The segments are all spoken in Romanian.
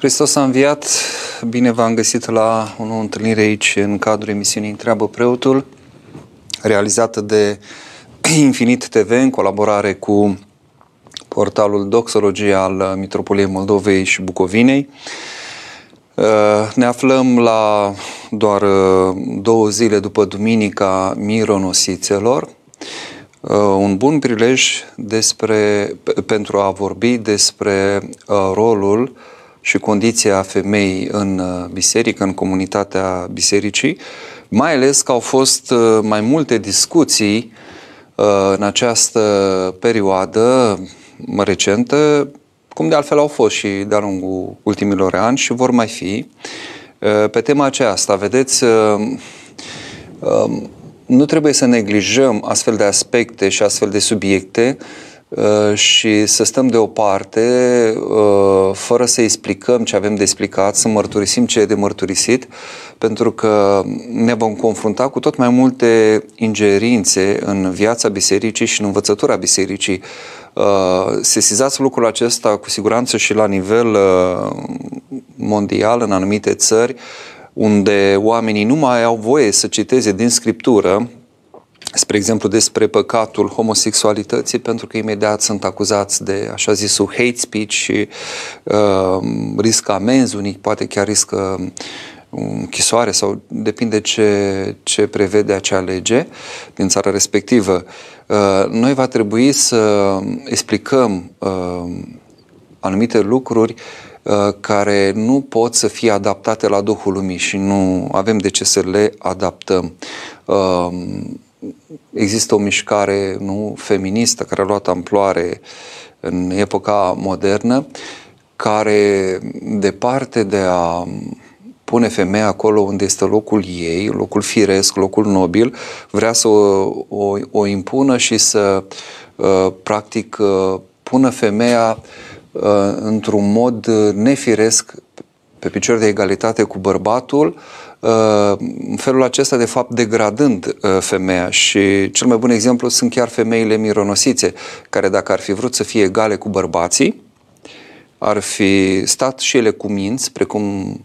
Hristos a înviat, bine v-am găsit la o nouă întâlnire aici în cadrul emisiunii Întreabă Preotul, realizată de Infinit TV în colaborare cu portalul Doxologie al Mitropoliei Moldovei și Bucovinei. Uh, ne aflăm la doar uh, două zile după Duminica Mironosițelor, uh, un bun prilej despre, pentru a vorbi despre rolul și condiția femeii în biserică, în comunitatea bisericii, mai ales că au fost mai multe discuții în această perioadă recentă cum de altfel au fost și de-a lungul ultimilor ani și vor mai fi. Uh, pe tema aceasta, vedeți, uh, um, nu trebuie să neglijăm astfel de aspecte și astfel de subiecte uh, și să stăm deoparte fără să explicăm ce avem de explicat, să mărturisim ce e de mărturisit, pentru că ne vom confrunta cu tot mai multe ingerințe în viața bisericii și în învățătura bisericii. Uh, sesizați lucrul acesta cu siguranță și la nivel uh, mondial în anumite țări unde oamenii nu mai au voie să citeze din scriptură spre exemplu despre păcatul homosexualității pentru că imediat sunt acuzați de așa zisul hate speech și uh, riscă amenzi, unii poate chiar riscă închisoare sau depinde ce, ce prevede acea lege din țara respectivă. Uh, noi va trebui să explicăm uh, anumite lucruri uh, care nu pot să fie adaptate la Duhul Lumii și nu avem de ce să le adaptăm. Există o mișcare nu feministă care a luat amploare în epoca modernă, care departe de a pune femeia acolo unde este locul ei, locul firesc, locul nobil, vrea să o, o, o impună și să, uh, practic, uh, pună femeia uh, într-un mod nefiresc pe picior de egalitate cu bărbatul, în felul acesta, de fapt, degradând femeia. Și cel mai bun exemplu sunt chiar femeile mironosițe, care dacă ar fi vrut să fie egale cu bărbații, ar fi stat și ele cu minți, precum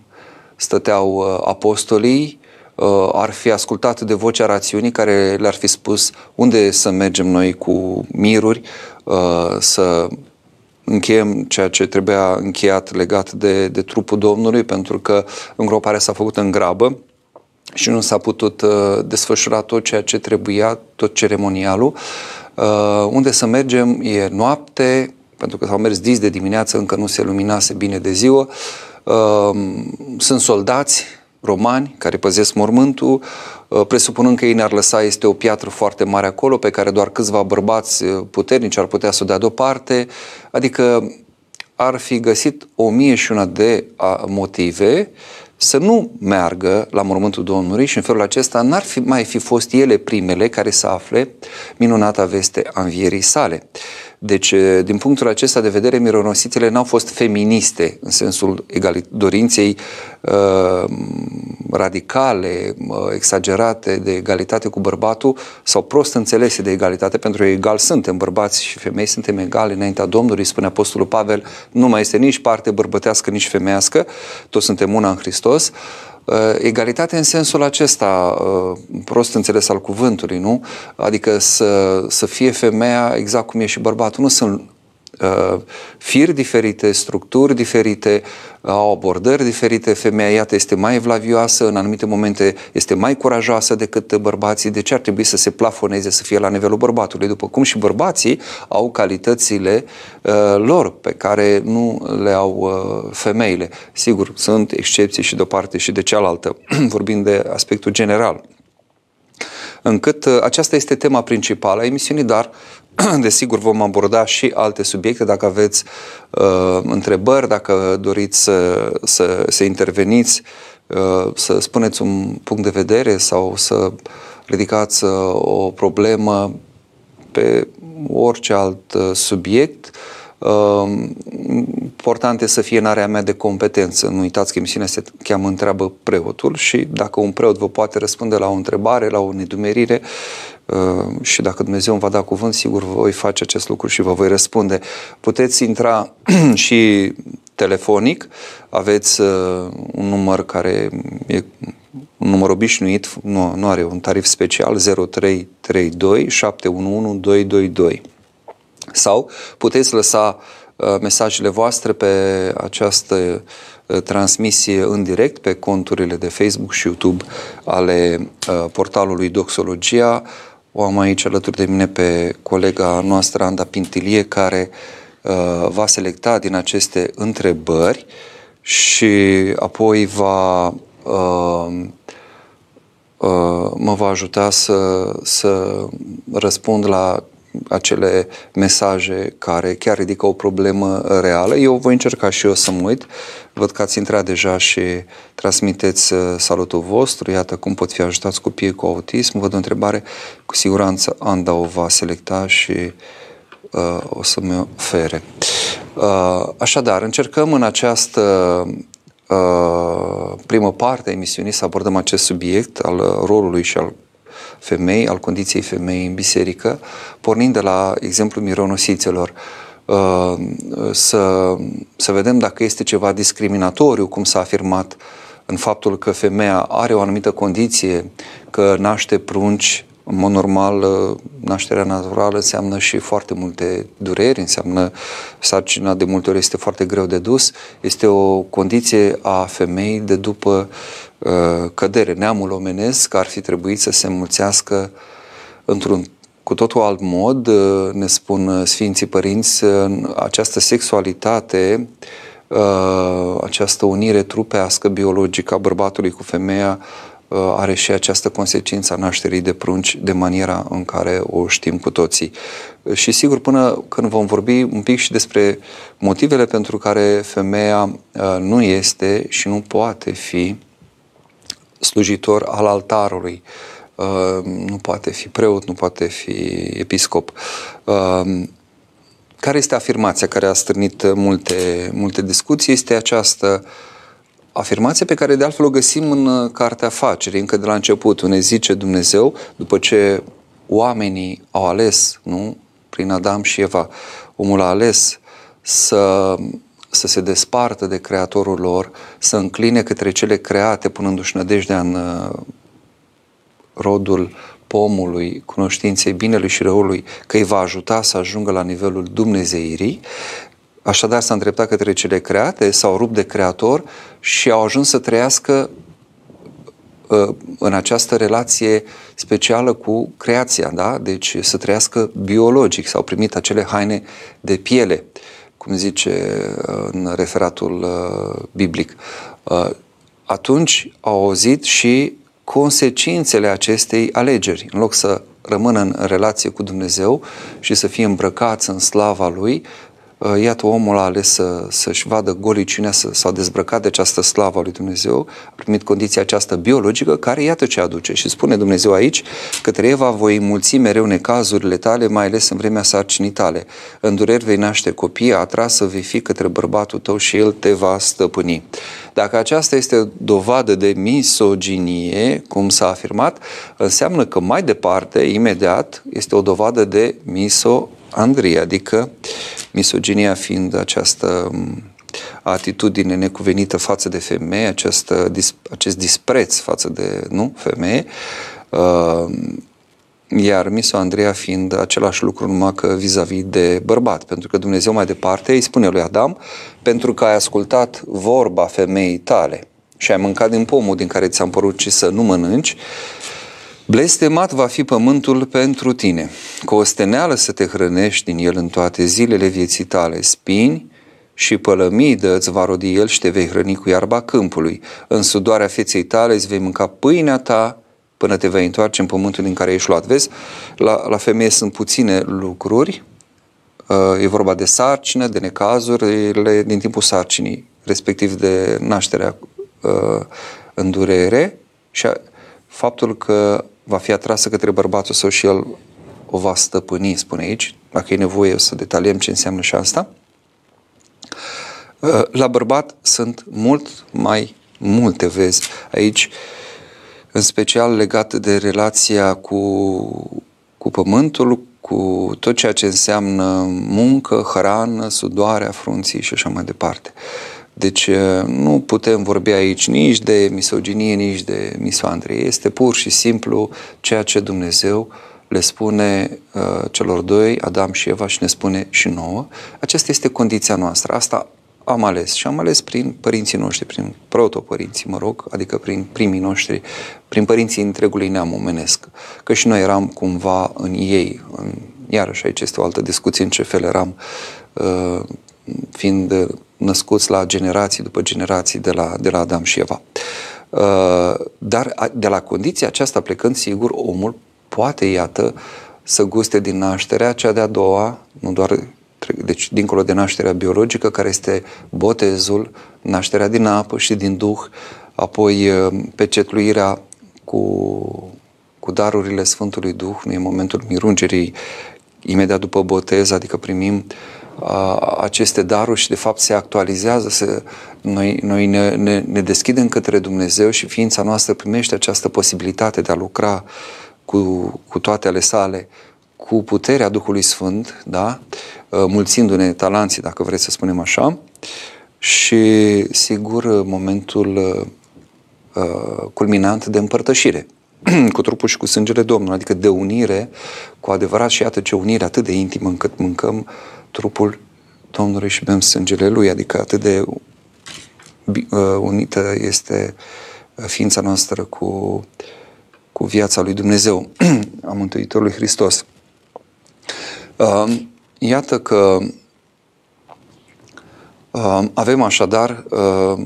stăteau uh, apostolii, uh, ar fi ascultat de vocea rațiunii care le-ar fi spus unde să mergem noi cu miruri, uh, să încheiem ceea ce trebuia încheiat legat de, de trupul Domnului, pentru că îngroparea s-a făcut în grabă și nu s-a putut desfășura tot ceea ce trebuia, tot ceremonialul. Unde să mergem e noapte, pentru că s-au mers dis de dimineață, încă nu se luminase bine de ziua, Ehm, sunt soldați romani care păzesc mormântul, uh, presupunând că ei ne-ar lăsa, este o piatră foarte mare acolo pe care doar câțiva bărbați uh, puternici ar putea să o dea deoparte, adică ar fi găsit o mie și una de motive să nu meargă la mormântul Domnului și în felul acesta n-ar fi, mai fi fost ele primele care să afle minunata veste a învierii sale. Deci, din punctul acesta de vedere, mironosițele n-au fost feministe în sensul dorinței uh, radicale, uh, exagerate de egalitate cu bărbatul sau prost înțelese de egalitate, pentru că egal suntem, bărbați și femei suntem egale înaintea Domnului, spune Apostolul Pavel, nu mai este nici parte bărbătească, nici femeiască, toți suntem una în Hristos. Uh, egalitate în sensul acesta, uh, prost înțeles al cuvântului, nu? Adică să, să fie femeia exact cum e și bărbatul. Nu sunt uh, firi diferite, structuri diferite, au abordări diferite. Femeia, iată, este mai evlavioasă, în anumite momente este mai curajoasă decât bărbații. De ce ar trebui să se plafoneze, să fie la nivelul bărbatului? După cum și bărbații au calitățile uh, lor pe care nu le au uh, femeile. Sigur, sunt excepții și de o parte și de cealaltă, vorbind de aspectul general încât uh, aceasta este tema principală a emisiunii, dar Desigur, vom aborda și alte subiecte. Dacă aveți uh, întrebări, dacă doriți să, să, să interveniți, uh, să spuneți un punct de vedere sau să ridicați uh, o problemă pe orice alt uh, subiect, uh, important e să fie în area mea de competență. Nu uitați că emisiunea se cheamă Întreabă preotul și dacă un preot vă poate răspunde la o întrebare, la o nedumerire, Uh, și dacă Dumnezeu îmi va da cuvânt, sigur voi face acest lucru și vă voi răspunde. Puteți intra și telefonic, aveți uh, un număr care e un număr obișnuit, nu, nu are un tarif special, 0332 711 222. Sau puteți lăsa uh, mesajele voastre pe această uh, transmisie în direct pe conturile de Facebook și YouTube ale uh, portalului Doxologia. O am aici alături de mine pe colega noastră, Anda Pintilie, care va selecta din aceste întrebări și apoi va mă va ajuta să, să răspund la acele mesaje care chiar ridică o problemă reală. Eu voi încerca și eu să mă uit. Văd că ați intrat deja și transmiteți uh, salutul vostru. Iată cum pot fi ajutați copiii cu autism. Văd o întrebare. Cu siguranță Anda o va selecta și uh, o să-mi ofere. Uh, așadar, încercăm în această uh, primă parte a emisiunii să abordăm acest subiect al rolului și al femei, al condiției femei în biserică, pornind de la exemplul mironosițelor. Uh, să, să vedem dacă este ceva discriminatoriu, cum s-a afirmat în faptul că femeia are o anumită condiție, că naște prunci, în mod normal, uh, nașterea naturală înseamnă și foarte multe dureri, înseamnă sarcina de multe ori este foarte greu de dus, este o condiție a femeii de după uh, cădere. Neamul omenesc ar fi trebuit să se mulțească într-un cu totul alt mod, uh, ne spun Sfinții Părinți, această sexualitate, această unire trupească biologică a bărbatului cu femeia Uh, are și această consecință a nașterii de prunci de maniera în care o știm cu toții. Și sigur, până când vom vorbi un pic și despre motivele pentru care femeia uh, nu este și nu poate fi slujitor al altarului, uh, nu poate fi preot, nu poate fi episcop. Care este afirmația care a strânit multe, multe discuții? Este această uh, afirmație pe care de altfel o găsim în uh, Cartea Afacerii, încă de la început, unde zice Dumnezeu, după ce oamenii au ales, nu, prin Adam și Eva, omul a ales să, să se despartă de Creatorul lor, să încline către cele create, punându-și nădejdea în uh, rodul pomului, cunoștinței binelui și răului, că îi va ajuta să ajungă la nivelul Dumnezeirii, Așadar s-a îndreptat către cele create, s-au rupt de creator și au ajuns să trăiască uh, în această relație specială cu creația, da? Deci să trăiască biologic, s-au primit acele haine de piele, cum zice uh, în referatul uh, biblic. Atunci au auzit și consecințele acestei alegeri. În loc să rămână în relație cu Dumnezeu și să fie îmbrăcați în slava Lui, Uh, iată, omul a ales să, să-și vadă goliciunea, să, s-a dezbrăcat de această slavă a lui Dumnezeu, a primit condiția aceasta biologică, care iată ce aduce. Și spune Dumnezeu aici, către Eva voi mulți mereu necazurile tale, mai ales în vremea sarcinii tale. În dureri vei naște copii, atrasă vei fi către bărbatul tău și el te va stăpâni. Dacă aceasta este dovadă de misoginie, cum s-a afirmat, înseamnă că mai departe, imediat, este o dovadă de miso Andrei, adică misoginia fiind această atitudine necuvenită față de femeie, această, acest dispreț față de nu, femeie, uh, iar Miso Andreea fiind același lucru numai că vis-a-vis de bărbat, pentru că Dumnezeu mai departe îi spune lui Adam, pentru că ai ascultat vorba femeii tale și ai mâncat din pomul din care ți-am poruncit să nu mănânci, Blestemat va fi pământul pentru tine, cu o steneală să te hrănești din el în toate zilele vieții tale, spini și pălămidă îți va rodi el și te vei hrăni cu iarba câmpului. În sudoarea feței tale îți vei mânca pâinea ta până te vei întoarce în pământul din care ești luat. Vezi, la, la femeie sunt puține lucruri, uh, e vorba de sarcină, de necazurile din timpul sarcinii, respectiv de nașterea uh, în durere și faptul că va fi atrasă către bărbatul său și el o va stăpâni, spune aici, dacă e nevoie să detaliem ce înseamnă și asta. Uh, la bărbat sunt mult mai multe, vezi, aici, în special legat de relația cu, cu pământul, cu tot ceea ce înseamnă muncă, hrană, sudoarea frunții și așa mai departe. Uh, Deci nu putem vorbi aici nici de misoginie, nici de misoandrie. Este pur și simplu ceea ce Dumnezeu le spune uh, celor doi, Adam și Eva, și ne spune și nouă. Aceasta este condiția noastră. Asta am ales și am ales prin părinții noștri, prin protopărinții, mă rog, adică prin primii noștri, prin părinții întregului neam omenesc. Că și noi eram cumva în ei, în, iarăși aici este o altă discuție în ce fel eram, uh, fiind născuți la generații după generații de la, de la Adam și Eva. Uh, dar de la condiția aceasta plecând, sigur, omul poate, iată, să guste din nașterea cea de-a doua, nu doar deci dincolo de nașterea biologică, care este botezul, nașterea din apă și din duh, apoi uh, pecetluirea cu, cu darurile Sfântului Duh, nu e momentul mirungerii imediat după botez, adică primim a, aceste daruri și de fapt se actualizează, se, noi, noi ne, ne, ne deschidem către Dumnezeu și ființa noastră primește această posibilitate de a lucra cu, cu toate ale sale, cu puterea Duhului Sfânt, da? mulțindu-ne talanții, dacă vreți să spunem așa, și, sigur, momentul uh, culminant de împărtășire cu trupul și cu sângele Domnului, adică de unire cu adevărat și iată ce unire atât de intimă încât mâncăm trupul Domnului și bem sângele Lui, adică atât de uh, unită este ființa noastră cu, cu viața lui Dumnezeu, a Mântuitorului Hristos. Uh, iată că uh, avem așadar uh,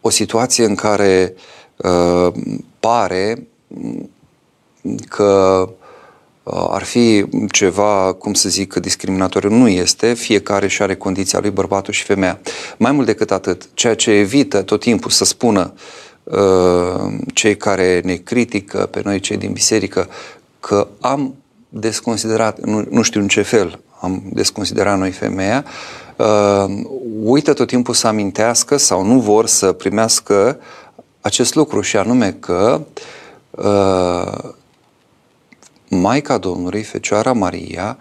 o situație în care uh, pare că Uh, ar fi ceva, cum să zic, discriminatoriu. Nu este, fiecare și are condiția lui bărbatul și femeia. Mai mult decât atât, ceea ce evită tot timpul să spună uh, cei care ne critică pe noi, cei din biserică, că am desconsiderat, nu, nu știu în ce fel, am desconsiderat noi femeia, uh, uită tot timpul să amintească sau nu vor să primească acest lucru și anume că uh, Maica Domnului, Fecioara Maria,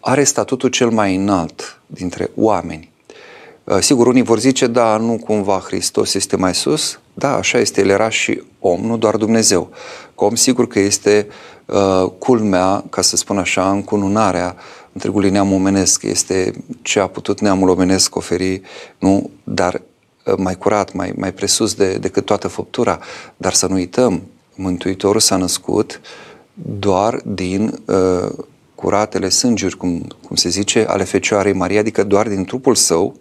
are statutul cel mai înalt dintre oameni. Uh, sigur, unii vor zice, da, nu cumva Hristos este mai sus? Da, așa este, El era și om, nu doar Dumnezeu. Că om, sigur că este uh, culmea, ca să spun așa, încununarea întregului neam omenesc. Este ce a putut neamul omenesc oferi, nu, dar uh, mai curat, mai, mai presus de, decât toată făptura. Dar să nu uităm, Mântuitorul s-a născut uh, doar din uh, curatele sângeri, cum, cum se zice, ale Fecioarei Maria, adică doar din trupul său,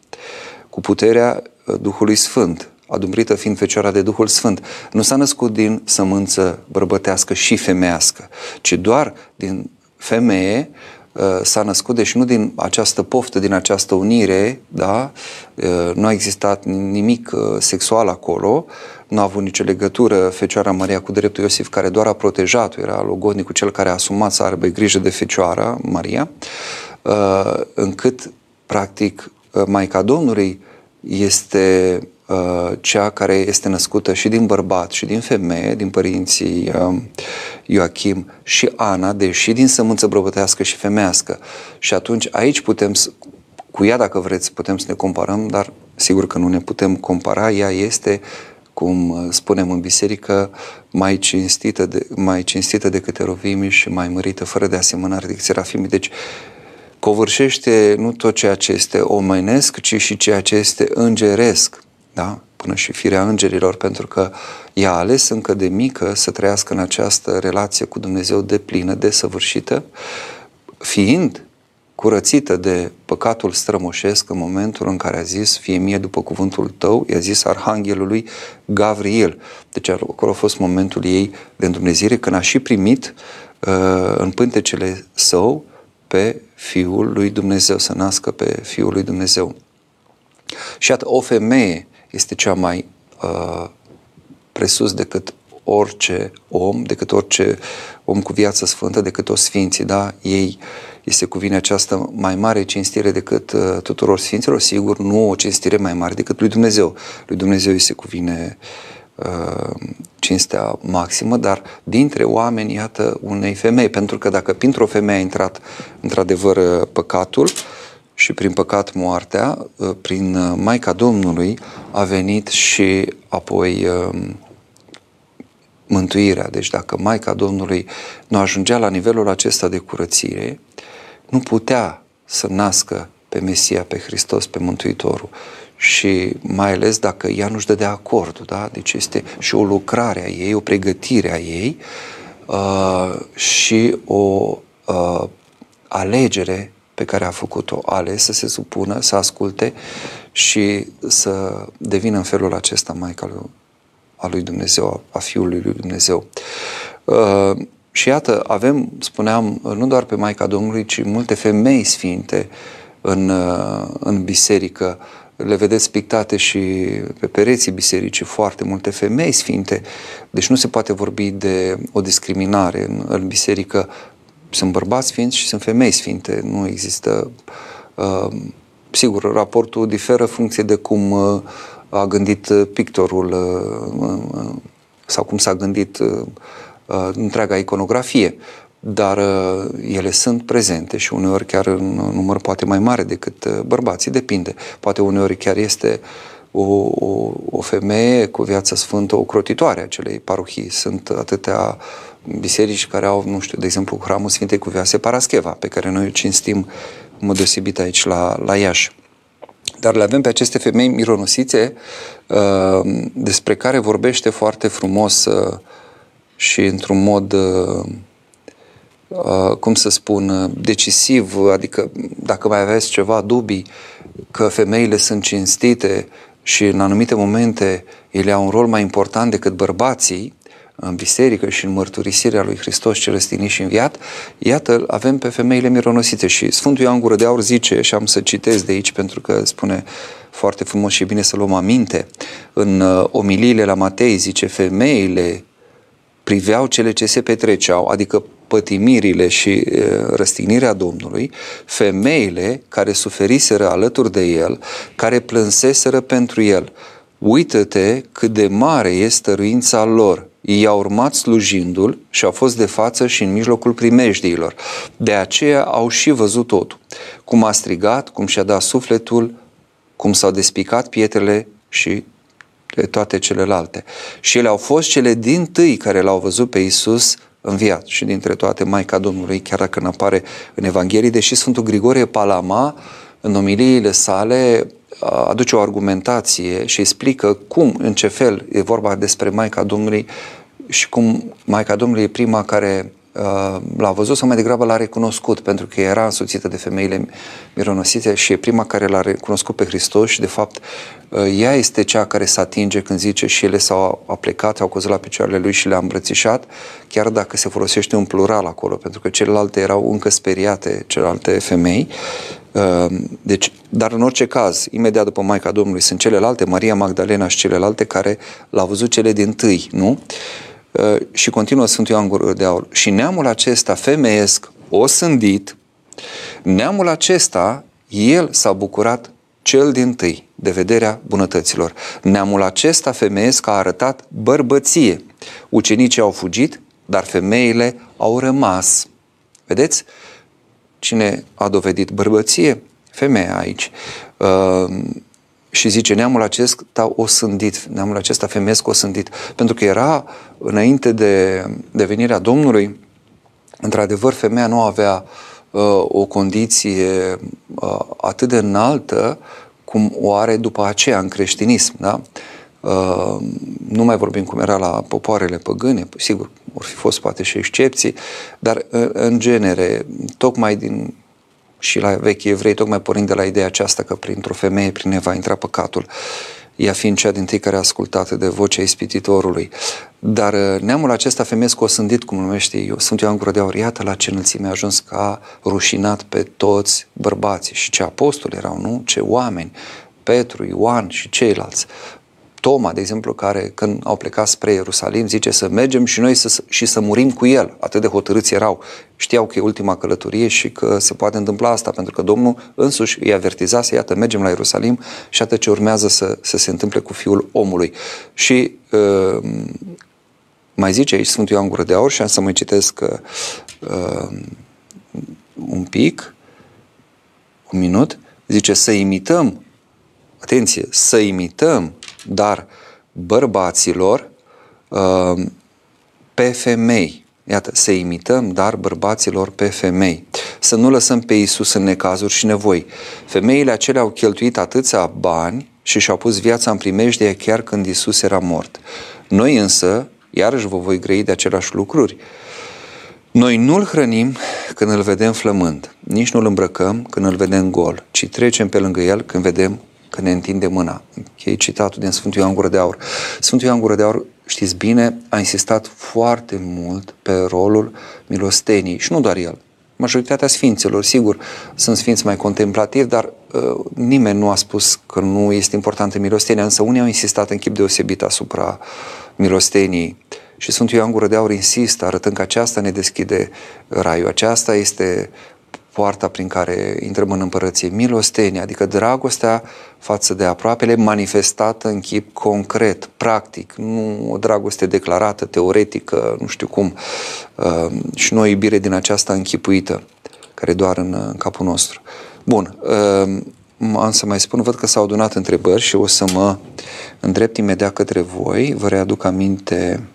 cu puterea uh, Duhului Sfânt, adumbrită fiind Fecioara de Duhul Sfânt. Nu s-a născut din sămânță bărbătească și femească, ci doar din femeie uh, s-a născut, deci nu din această poftă, din această unire, da? Uh, nu a existat nimic sexual acolo, nu a avut nicio legătură Fecioara Maria cu dreptul Iosif, care doar a protejat-o, era logodnicul cel care a asumat să aibă grijă de Fecioara Maria, uh, încât, practic, uh, Maica Domnului este uh, cea care este născută și din bărbat și din femeie, din părinții Ioachim și Ana, deși din sămânță brăbătească și femească. Și atunci aici putem, cu ea dacă vreți, putem să ne comparăm, dar sigur că nu ne putem compara, ea este cum uh, spunem în biserică, mai cinstită, de, mai cinstită decât erovimii și mai mărită, fără de asemănare decât serafimii. Deci, covârșește nu tot ceea ce este omenesc, ci și ceea ce este îngeresc, da? până și firea îngerilor, pentru că ea a ales încă de mică să trăiască în această relație cu Dumnezeu de plină, de săvârșită, fiind curățită de păcatul strămoșesc în momentul în care a zis, fie mie după cuvântul tău, i-a zis arhanghelului Gavriel. Deci acolo a fost momentul ei de îndumnezire când a și primit uh, în pântecele său pe Fiul lui Dumnezeu, să nască pe Fiul lui Dumnezeu. Și iată, o femeie este cea mai uh, presus decât orice om, decât orice om cu viață sfântă, decât o sfinții, da? Ei îi se cuvine această mai mare cinstire decât uh, tuturor sfinților, sigur, nu o cinstire mai mare decât lui Dumnezeu. Lui Dumnezeu îi se cuvine uh, cinstea maximă, dar dintre oameni, iată, unei femei, pentru că dacă printr-o femeie a intrat într-adevăr uh, păcatul, și prin păcat moartea, uh, prin uh, Maica Domnului a venit și apoi um, mântuirea. Deci dacă Maica Domnului nu ajungea la nivelul acesta de curățire, nu putea să nască pe Mesia, pe Hristos, pe Mântuitorul. Și mai ales dacă ea nu-și dădea acordul, da? Deci este și o lucrare a ei, o pregătire a ei uh, și o uh, alegere pe care a făcut-o, ales să se supună, să asculte și să devină în felul acesta Maica lui, a lui Dumnezeu, a Fiului lui Dumnezeu. Uh, și iată, avem, spuneam, nu doar pe Maica Domnului, ci multe femei sfinte în, uh, în biserică. Le vedeți pictate și pe pereții bisericii foarte multe femei sfinte. Deci nu se poate vorbi de o discriminare în, în biserică. Sunt bărbați sfinți și sunt femei sfinte. Nu există... Uh, sigur, raportul diferă funcție de cum uh, a gândit pictorul uh, uh, sau cum s-a gândit uh, uh, întreaga iconografie dar uh, ele sunt prezente și uneori chiar în număr poate mai mare decât uh, bărbații, depinde. Poate uneori chiar este o, o, o femeie cu viață sfântă, o crotitoare a acelei parohii. Sunt atâtea biserici care au, nu știu, de exemplu, Hramul Sfintei Cuvioase Parascheva, pe care noi îl cinstim în mod deosebit aici la, la Iași. Dar le avem pe aceste femei mironosițe uh, despre care vorbește foarte frumos uh, și într-un mod uh, Uh, cum să spun, uh, decisiv, adică dacă mai aveți ceva dubii că femeile sunt cinstite și în anumite momente ele au un rol mai important decât bărbații în biserică și în mărturisirea lui Hristos cel răstinit și înviat, iată, avem pe femeile mironosite și Sfântul Ioan Gură de Aur zice, și am să citesc de aici pentru că spune foarte frumos și bine să luăm aminte, în uh, omiliile la Matei zice, femeile priveau cele ce se petreceau, adică pătimirile și răstignirea Domnului, femeile care suferiseră alături de el, care plânseseră pentru el. Uită-te cât de mare este stăruința lor. I-a urmat slujindu-l și au fost de față și în mijlocul primejdiilor. De aceea au și văzut totul. Cum a strigat, cum și-a dat sufletul, cum s-au despicat pietrele și toate celelalte. Și ele au fost cele din tâi care l-au văzut pe Isus înviat și dintre toate Maica Domnului, chiar dacă nu apare în Evanghelie, deși Sfântul Grigorie Palama, în omiliile sale, aduce o argumentație și explică cum, în ce fel e vorba despre Maica Domnului și cum Maica Domnului e prima care Uh, l-a văzut sau mai degrabă l-a recunoscut, pentru că era însoțită de femeile mironosite și e prima care l-a recunoscut pe Hristos și de fapt uh, ea este cea care se atinge când zice și ele s-au aplecat, au căzut la picioarele lui și le-a îmbrățișat, chiar dacă se folosește un plural acolo, pentru că celelalte erau încă speriate, celelalte femei. Uh, deci, dar în orice caz, imediat după Maica Domnului sunt celelalte, Maria Magdalena și celelalte care l-au văzut cele din tâi, nu? Uh, și continuă Sfântul Ioan Gură de Aur. Și neamul acesta femeiesc, o sândit, neamul acesta, el s-a bucurat cel din tâi de vederea bunătăților. Neamul acesta femeiesc a arătat bărbăție. Ucenicii au fugit, dar femeile au rămas. Vedeți? Cine a dovedit bărbăție? Femeia aici. Uh, și zice, neamul acesta o sândit, neamul acesta femeiesc o sândit, pentru că era înainte de, de venirea Domnului, într-adevăr, femeia nu avea uh, o condiție uh, atât de înaltă cum o are după aceea în creștinism, da? Uh, nu mai vorbim cum era la popoarele păgâne, sigur, vor fi fost poate și excepții, dar uh, în genere, tocmai din și la vechi evrei, tocmai pornind de la ideea aceasta că printr-o femeie, prin ea va intra păcatul, ea fiind cea din tâi care a ascultat de vocea ispititorului. Dar uh, neamul acesta femeesc osândit, cum numește eu, sunt Ioan Gură de Aur, iată la ce înălțime a ajuns ca rușinat pe toți bărbații și ce apostoli erau, nu? Ce oameni, Petru, Ioan și ceilalți. Toma, de exemplu, care când au plecat spre Ierusalim, zice să mergem și noi să, și să murim cu el. Atât de hotărâți erau. Știau că e ultima călătorie și că se poate întâmpla asta, pentru că Domnul însuși îi avertizase, iată, mergem la Ierusalim și atât ce urmează să, să se întâmple cu Fiul omului. Și uh, mai zice aici Sfântul Ioan Gură de Aur și am să mai citesc uh, un pic, un minut, Zice să imităm, atenție, să imităm, dar bărbaților uh, pe femei. Iată, să imităm, dar bărbaților pe femei. Să nu lăsăm pe Isus în necazuri și nevoi. Femeile acelea au cheltuit atâția bani și și-au pus viața în primejdie chiar când Isus era mort. Noi însă, iarăși vă voi grăi de aceleași lucruri, noi nu-L hrănim când îl vedem flămând, nici nu-L îmbrăcăm când îl vedem gol, ci trecem pe lângă El când vedem că ne întinde mâna. Închei citatul din Sfântul Ioan Gură de Aur. Sfântul Ioan Gură de Aur, știți bine, a insistat foarte mult pe rolul milostenii și nu doar el. Majoritatea sfinților, sigur, sunt sfinți mai contemplativi, dar uh, nimeni nu a spus că nu este importantă milostenia, însă unii au insistat în chip deosebit asupra milostenii. Și Sfântul Ioan Gură de Aur insistă, arătând că aceasta ne deschide raiul. Aceasta este poarta prin care intrăm în împărăție, milostenia, adică dragostea față de aproapele manifestată în chip concret, practic, nu o dragoste declarată, teoretică, nu știu cum, uh, și nu o iubire din aceasta închipuită, care e doar în, în capul nostru. Bun, uh, am să mai spun, văd că s-au adunat întrebări și o să mă îndrept imediat către voi, vă readuc aminte.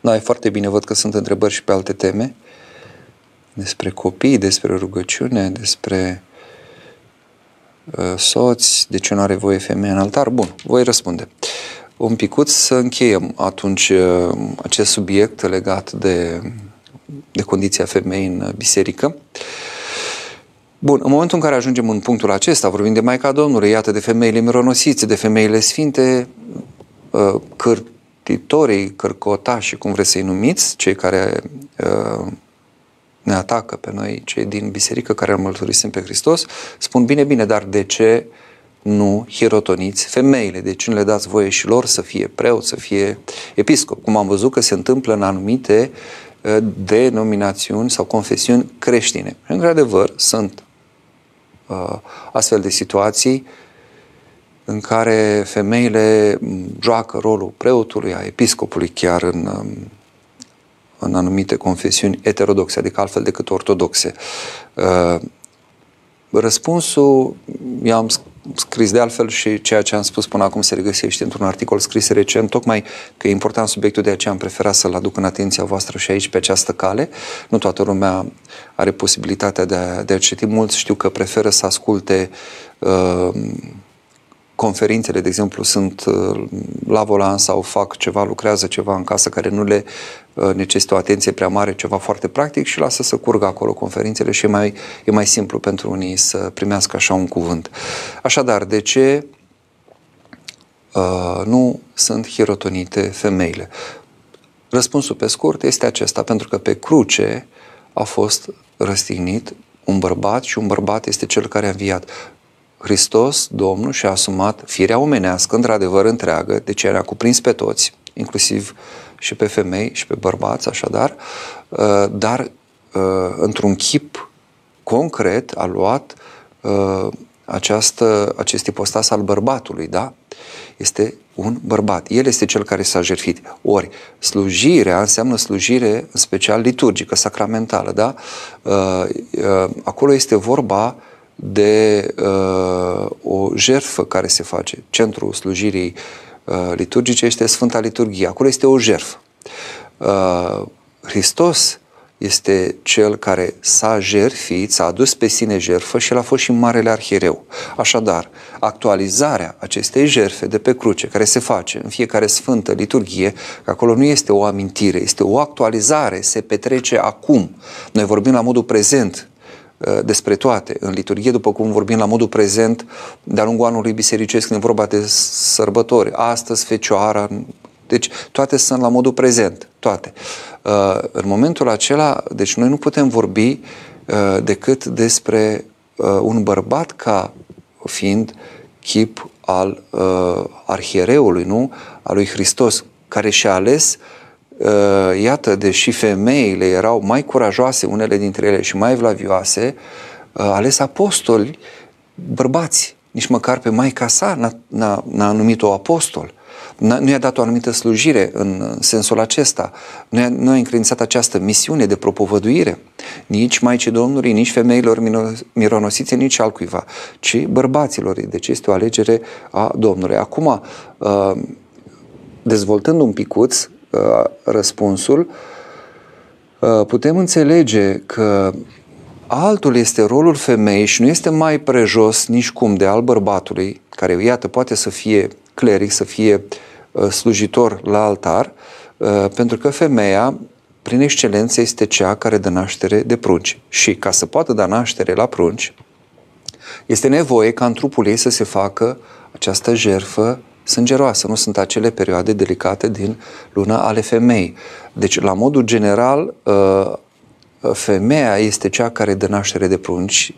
Da, e foarte bine, văd că sunt întrebări și pe alte teme despre copii, despre rugăciune, despre uh, soți, de ce nu are voie femeia în altar. Bun, voi răspunde. Un picuț să încheiem atunci uh, acest subiect legat de, de condiția femeii în biserică. Bun, în momentul în care ajungem în punctul acesta, vorbim de Maica Domnului, iată, de femeile mironosițe, de femeile sfinte, uh, cârtitorii, cărcotași, cum vreți să-i numiți, cei care uh, ne atacă pe noi, cei din biserică care îl mărturisim pe Hristos, spun bine, bine, dar de ce nu hirotoniți femeile? De ce nu le dați voie și lor să fie preot, să fie episcop? Cum am văzut că se întâmplă în anumite uh, denominațiuni sau confesiuni creștine. Într-adevăr, sunt uh, astfel de situații în care femeile joacă rolul preotului, a episcopului chiar în um, în anumite confesiuni heterodoxe, adică altfel decât ortodoxe. Uh, răspunsul i-am scris de altfel și ceea ce am spus până acum se regăsește într-un articol scris recent, tocmai că e important subiectul, de aceea am preferat să-l aduc în atenția voastră și aici pe această cale. Nu toată lumea are posibilitatea de a, de a citi. Mulți știu că preferă să asculte uh, conferințele, de exemplu, sunt uh, la volan sau fac ceva, lucrează ceva în casă care nu le uh, necesită o atenție prea mare, ceva foarte practic și lasă să curgă acolo conferințele și e mai, e mai simplu pentru unii să primească așa un cuvânt. Așadar, de ce uh, nu sunt hirotonite femeile? Răspunsul pe scurt este acesta, pentru că pe cruce a fost răstignit un bărbat și un bărbat este cel care a înviat. Hristos, Domnul, și-a asumat firea omenească, într-adevăr întreagă, deci era cuprins pe toți, inclusiv și pe femei și pe bărbați, așadar, uh, dar uh, într-un chip concret a luat uh, această, acest ipostas al bărbatului, da? Este un bărbat. El este cel care s-a jertfit. Ori, slujirea înseamnă slujire în special liturgică, sacramentală, da? Acolo este vorba de uh, o jertfă care se face. Centrul slujirii uh, liturgice este Sfânta Liturghie. Acolo este o jertfă. Uh, Hristos este cel care s-a jertfit, s-a adus pe sine jertfă și el a fost și Marele Arhiereu. Așadar, actualizarea acestei jertfe de pe cruce, care se face în fiecare sfântă liturghie, că acolo nu este o amintire, este o actualizare, se petrece acum. Noi vorbim la modul prezent Uh, despre toate în liturghie, după cum vorbim la modul prezent de-a lungul anului bisericesc, când e vorba de sărbători, astăzi, fecioara, deci toate sunt la modul prezent, toate. Uh, în momentul acela, deci noi nu putem vorbi uh, decât despre un bărbat ca fiind chip al arhiereului, nu? Al lui Hristos, care și-a ales uh, Uh, iată, deși femeile erau mai curajoase, unele dintre ele, și mai vlavioase, uh, ales apostoli, bărbați, nici măcar pe Maica sa n-a, n-a, n-a numit-o apostol. nu i-a dat o anumită slujire în sensul acesta, nu i-a, nu i-a încredințat această misiune de propovăduire, nici Maicii Domnului, nici femeilor mironosițe, nici altcuiva, ci bărbaților. Deci este o alegere a Domnului. Acum, uh, dezvoltând un picuț uh, răspunsul, uh, putem înțelege că altul este rolul femeii și nu este mai prejos nici cum de al bărbatului, care, iată, poate să fie cleric, să fie uh, slujitor la altar, pentru că femeia, prin excelență, este cea care dă naștere de prunci. Și ca să poată da naștere la prunci, este nevoie ca în trupul ei să se facă această jerfă sângeroasă, nu sunt acele perioade delicate din luna ale femei. Deci, la modul general, uh, femeia este cea care dă naștere de prunci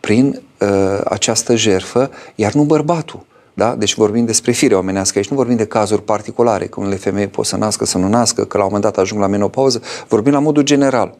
prin uh, această jerfă, iar nu bărbatul. Da? Deci vorbim despre fire omenească aici, nu vorbim de cazuri particulare, că unele femei pot să nască, să nu nască, că la un moment dat ajung la menopauză, vorbim la modul general.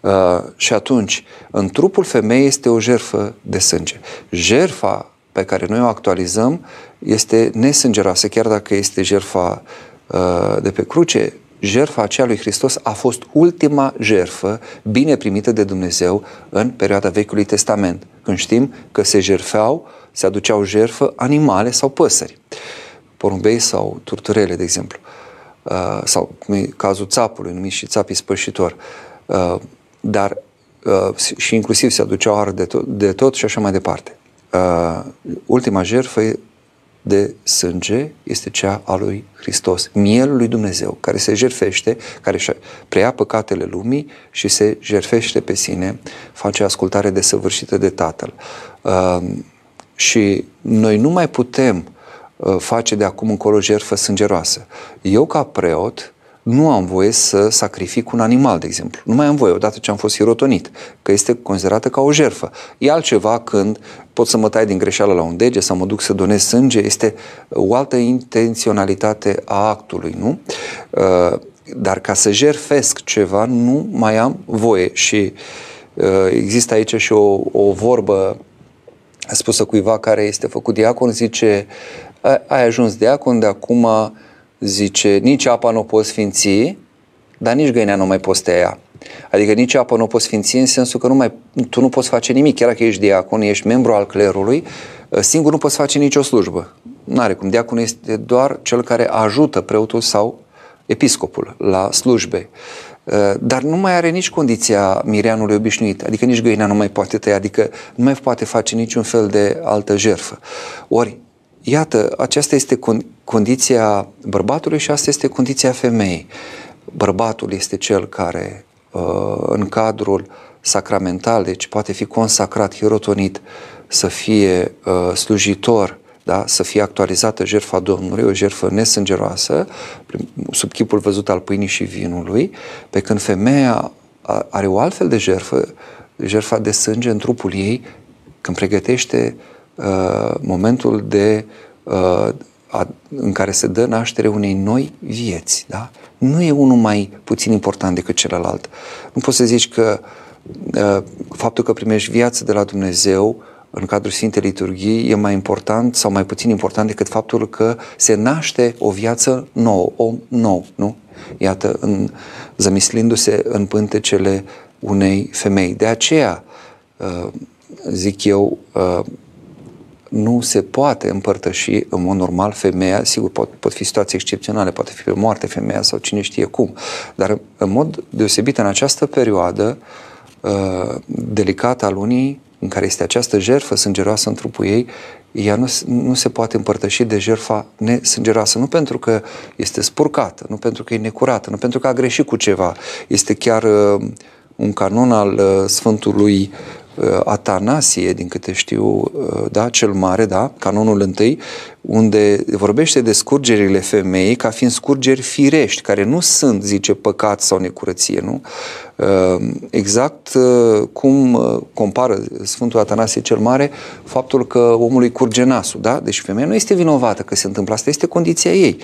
Uh, și atunci, în trupul femeii este o jerfă de sânge. Jerfa pe care noi o actualizăm este nesângeroasă, chiar dacă este jerfa uh, de pe cruce, jerfa aceea lui Hristos a fost ultima jerfă bine primită de Dumnezeu în perioada Vechiului Testament, când știm că se jerfeau, se aduceau jerfă animale sau păsări, porumbei sau turturele, de exemplu, uh, sau cum e cazul țapului, numit și țapii spășitor, uh, dar și inclusiv se aduceau ar de tot, de tot și așa mai departe. Uh, ultima jertfă de sânge este cea a lui Hristos, mielul lui Dumnezeu, care se jerfește, care preia păcatele lumii și se jerfește pe sine, face ascultare desăvârșită de Tatăl. Uh, și noi nu mai putem uh, face de acum încolo jertfă sângeroasă. Eu, ca preot, nu am voie să sacrific un animal, de exemplu. Nu mai am voie, odată ce am fost hirotonit, că este considerată ca o jerfă. E altceva când pot să mă tai din greșeală la un dege sau mă duc să donez sânge, este o altă intenționalitate a actului, nu? Uh, dar ca să jerfesc ceva, nu mai am voie și uh, există aici și o, o vorbă spusă cuiva care este făcut diacon, zice, ai ajuns diacon, de acum zice, nici apa nu o poți sfinți, dar nici găinea nu mai poți tăia. Adică nici apa nu o poți sfinți în sensul că nu mai, tu nu poți face nimic, chiar dacă ești diacon, ești membru al clerului, ă, singur nu poți face nicio slujbă. Nu are cum. Diaconul este doar cel care ajută preotul sau episcopul la slujbe. Ă, dar nu mai are nici condiția mireanului obișnuit, adică nici găina nu mai poate tăia, adică nu mai poate face niciun fel de altă jerfă. Ori, Iată, aceasta este condiția bărbatului și asta este condiția femeii. Bărbatul este cel care, uh, în cadrul sacramental, deci poate fi consacrat, hirotonit, să fie uh, slujitor, da? să fie actualizată jertfa Domnului, o jertfă nesângeroasă, sub chipul văzut al pâinii și vinului, pe când femeia are o altfel de jertfă, jertfa de sânge în trupul ei, când pregătește uh, Uh, momentul de uh, a, în care se dă naștere unei noi vieți. Da? Nu e unul mai puțin important decât celălalt. Nu poți să zici că uh, faptul că primești viață de la Dumnezeu în cadrul Sfintei Liturghii e mai important sau mai puțin important decât faptul că se naște o viață nouă, om nou, nu? Iată, în, zămislindu-se în pântecele unei femei. De aceea, uh, zic eu, uh, nu se poate împărtăși în mod normal femeia, sigur pot, pot fi situații excepționale, poate fi pe moarte femeia sau cine știe cum, dar în mod deosebit în această perioadă uh, delicată a lunii, în care este această jerfă sângeroasă în trupul ei, ea nu, nu se poate împărtăși de jerfa nesângeroasă, nu pentru că este spurcată, nu pentru că e necurată, nu pentru că a greșit cu ceva. Este chiar uh, un canon al uh, Sfântului Uh, Atanasie, din câte știu, uh, da, cel mare, da, canonul întâi, unde vorbește de scurgerile femeii ca fiind scurgeri firești, care nu sunt, zice, păcat sau necurăție, nu? Uh, exact cum compară Sfântul Atanasie cel Mare faptul că omului curge nasul, da? Deci femeia nu este vinovată că se întâmplă asta, este condiția ei.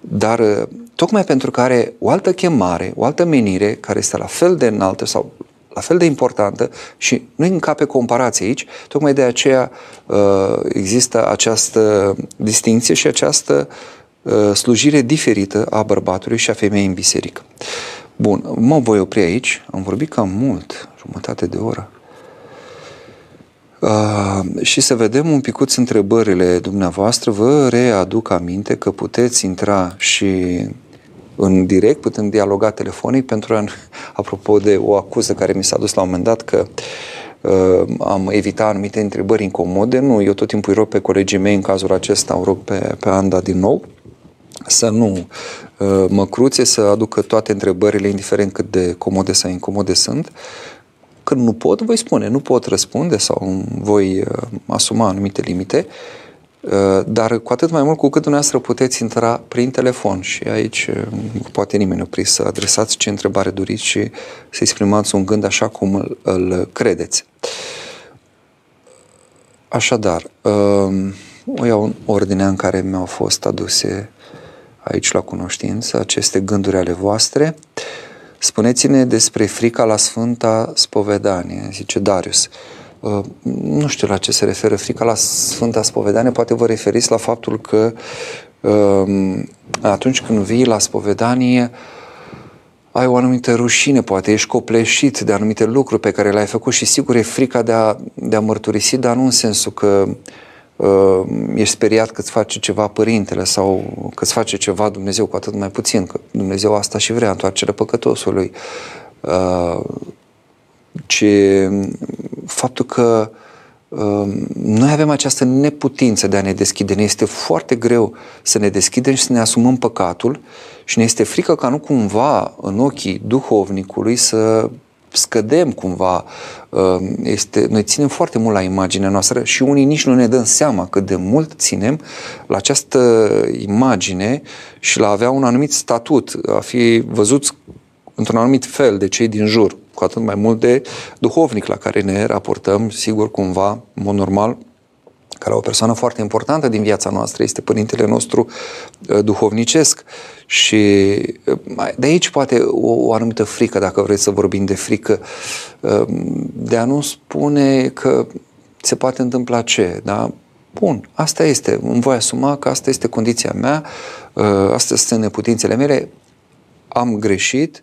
Dar tocmai pentru că are o altă chemare, o altă menire, care este la fel de înaltă sau la fel de importantă și nu încape comparație aici, tocmai de aceea uh, există această distinție și această uh, slujire diferită a bărbatului și a femeii în biserică. Bun, mă voi opri aici, am vorbit cam mult, jumătate de oră. Uh, și să vedem un picuț întrebările dumneavoastră. Vă readuc aminte că puteți intra și în direct, putem dialoga telefonic pentru a, apropo de o acuză care mi s-a dus la un moment dat că uh, am evitat anumite întrebări incomode. Nu, eu tot timpul îi rog pe colegii mei, în cazul acesta, o rog pe, pe Anda din nou, să nu uh, mă cruțe, să aducă toate întrebările, indiferent cât de comode sau incomode sunt. Când nu pot, voi spune, nu pot răspunde sau voi uh, asuma anumite limite, uh, dar cu atât mai mult cu cât dumneavoastră puteți intra prin telefon și aici uh, poate nimeni opri să adresați ce întrebare doriți și să exprimați un gând așa cum îl, îl credeți. Așadar, uh, o iau în ordinea în care mi-au fost aduse aici la cunoștință aceste gânduri ale voastre. Spuneți-ne despre frica la Sfânta Spovedanie, zice Darius. Uh, nu știu la ce se referă frica la Sfânta Spovedanie, poate vă referiți la faptul că um, atunci când vii la spovedanie ai o anumită rușine, poate ești copleșit de anumite lucruri pe care le-ai făcut și sigur e frica de a, de a mărturisi, dar nu în sensul că uh, ești speriat că îți face ceva părintele sau că îți face ceva Dumnezeu, cu atât mai puțin, că Dumnezeu asta și vrea, întoarcerea păcătosului. Uh, ci faptul că uh, noi avem această neputință de a ne deschide. Ne este foarte greu să ne deschidem și să ne asumăm păcatul și ne este frică ca nu cumva în ochii duhovnicului să scădem cumva, um, este, noi ținem foarte mult la imaginea noastră și unii nici nu ne dăm seama cât de mult ținem la această imagine și la avea un anumit statut, a fi văzuți într-un anumit fel de cei din jur, cu atât mai mult de duhovnic la care ne raportăm, sigur, cumva, în mod normal, care o persoană foarte importantă din viața noastră, este părintele nostru uh, duhovnicesc și uh, de aici poate o, o anumită frică, dacă vreți să vorbim de frică, uh, de a nu spune că se poate întâmpla ce, da? Bun, asta este, îmi voi asuma că asta este condiția mea, astea sunt neputințele mele, am greșit,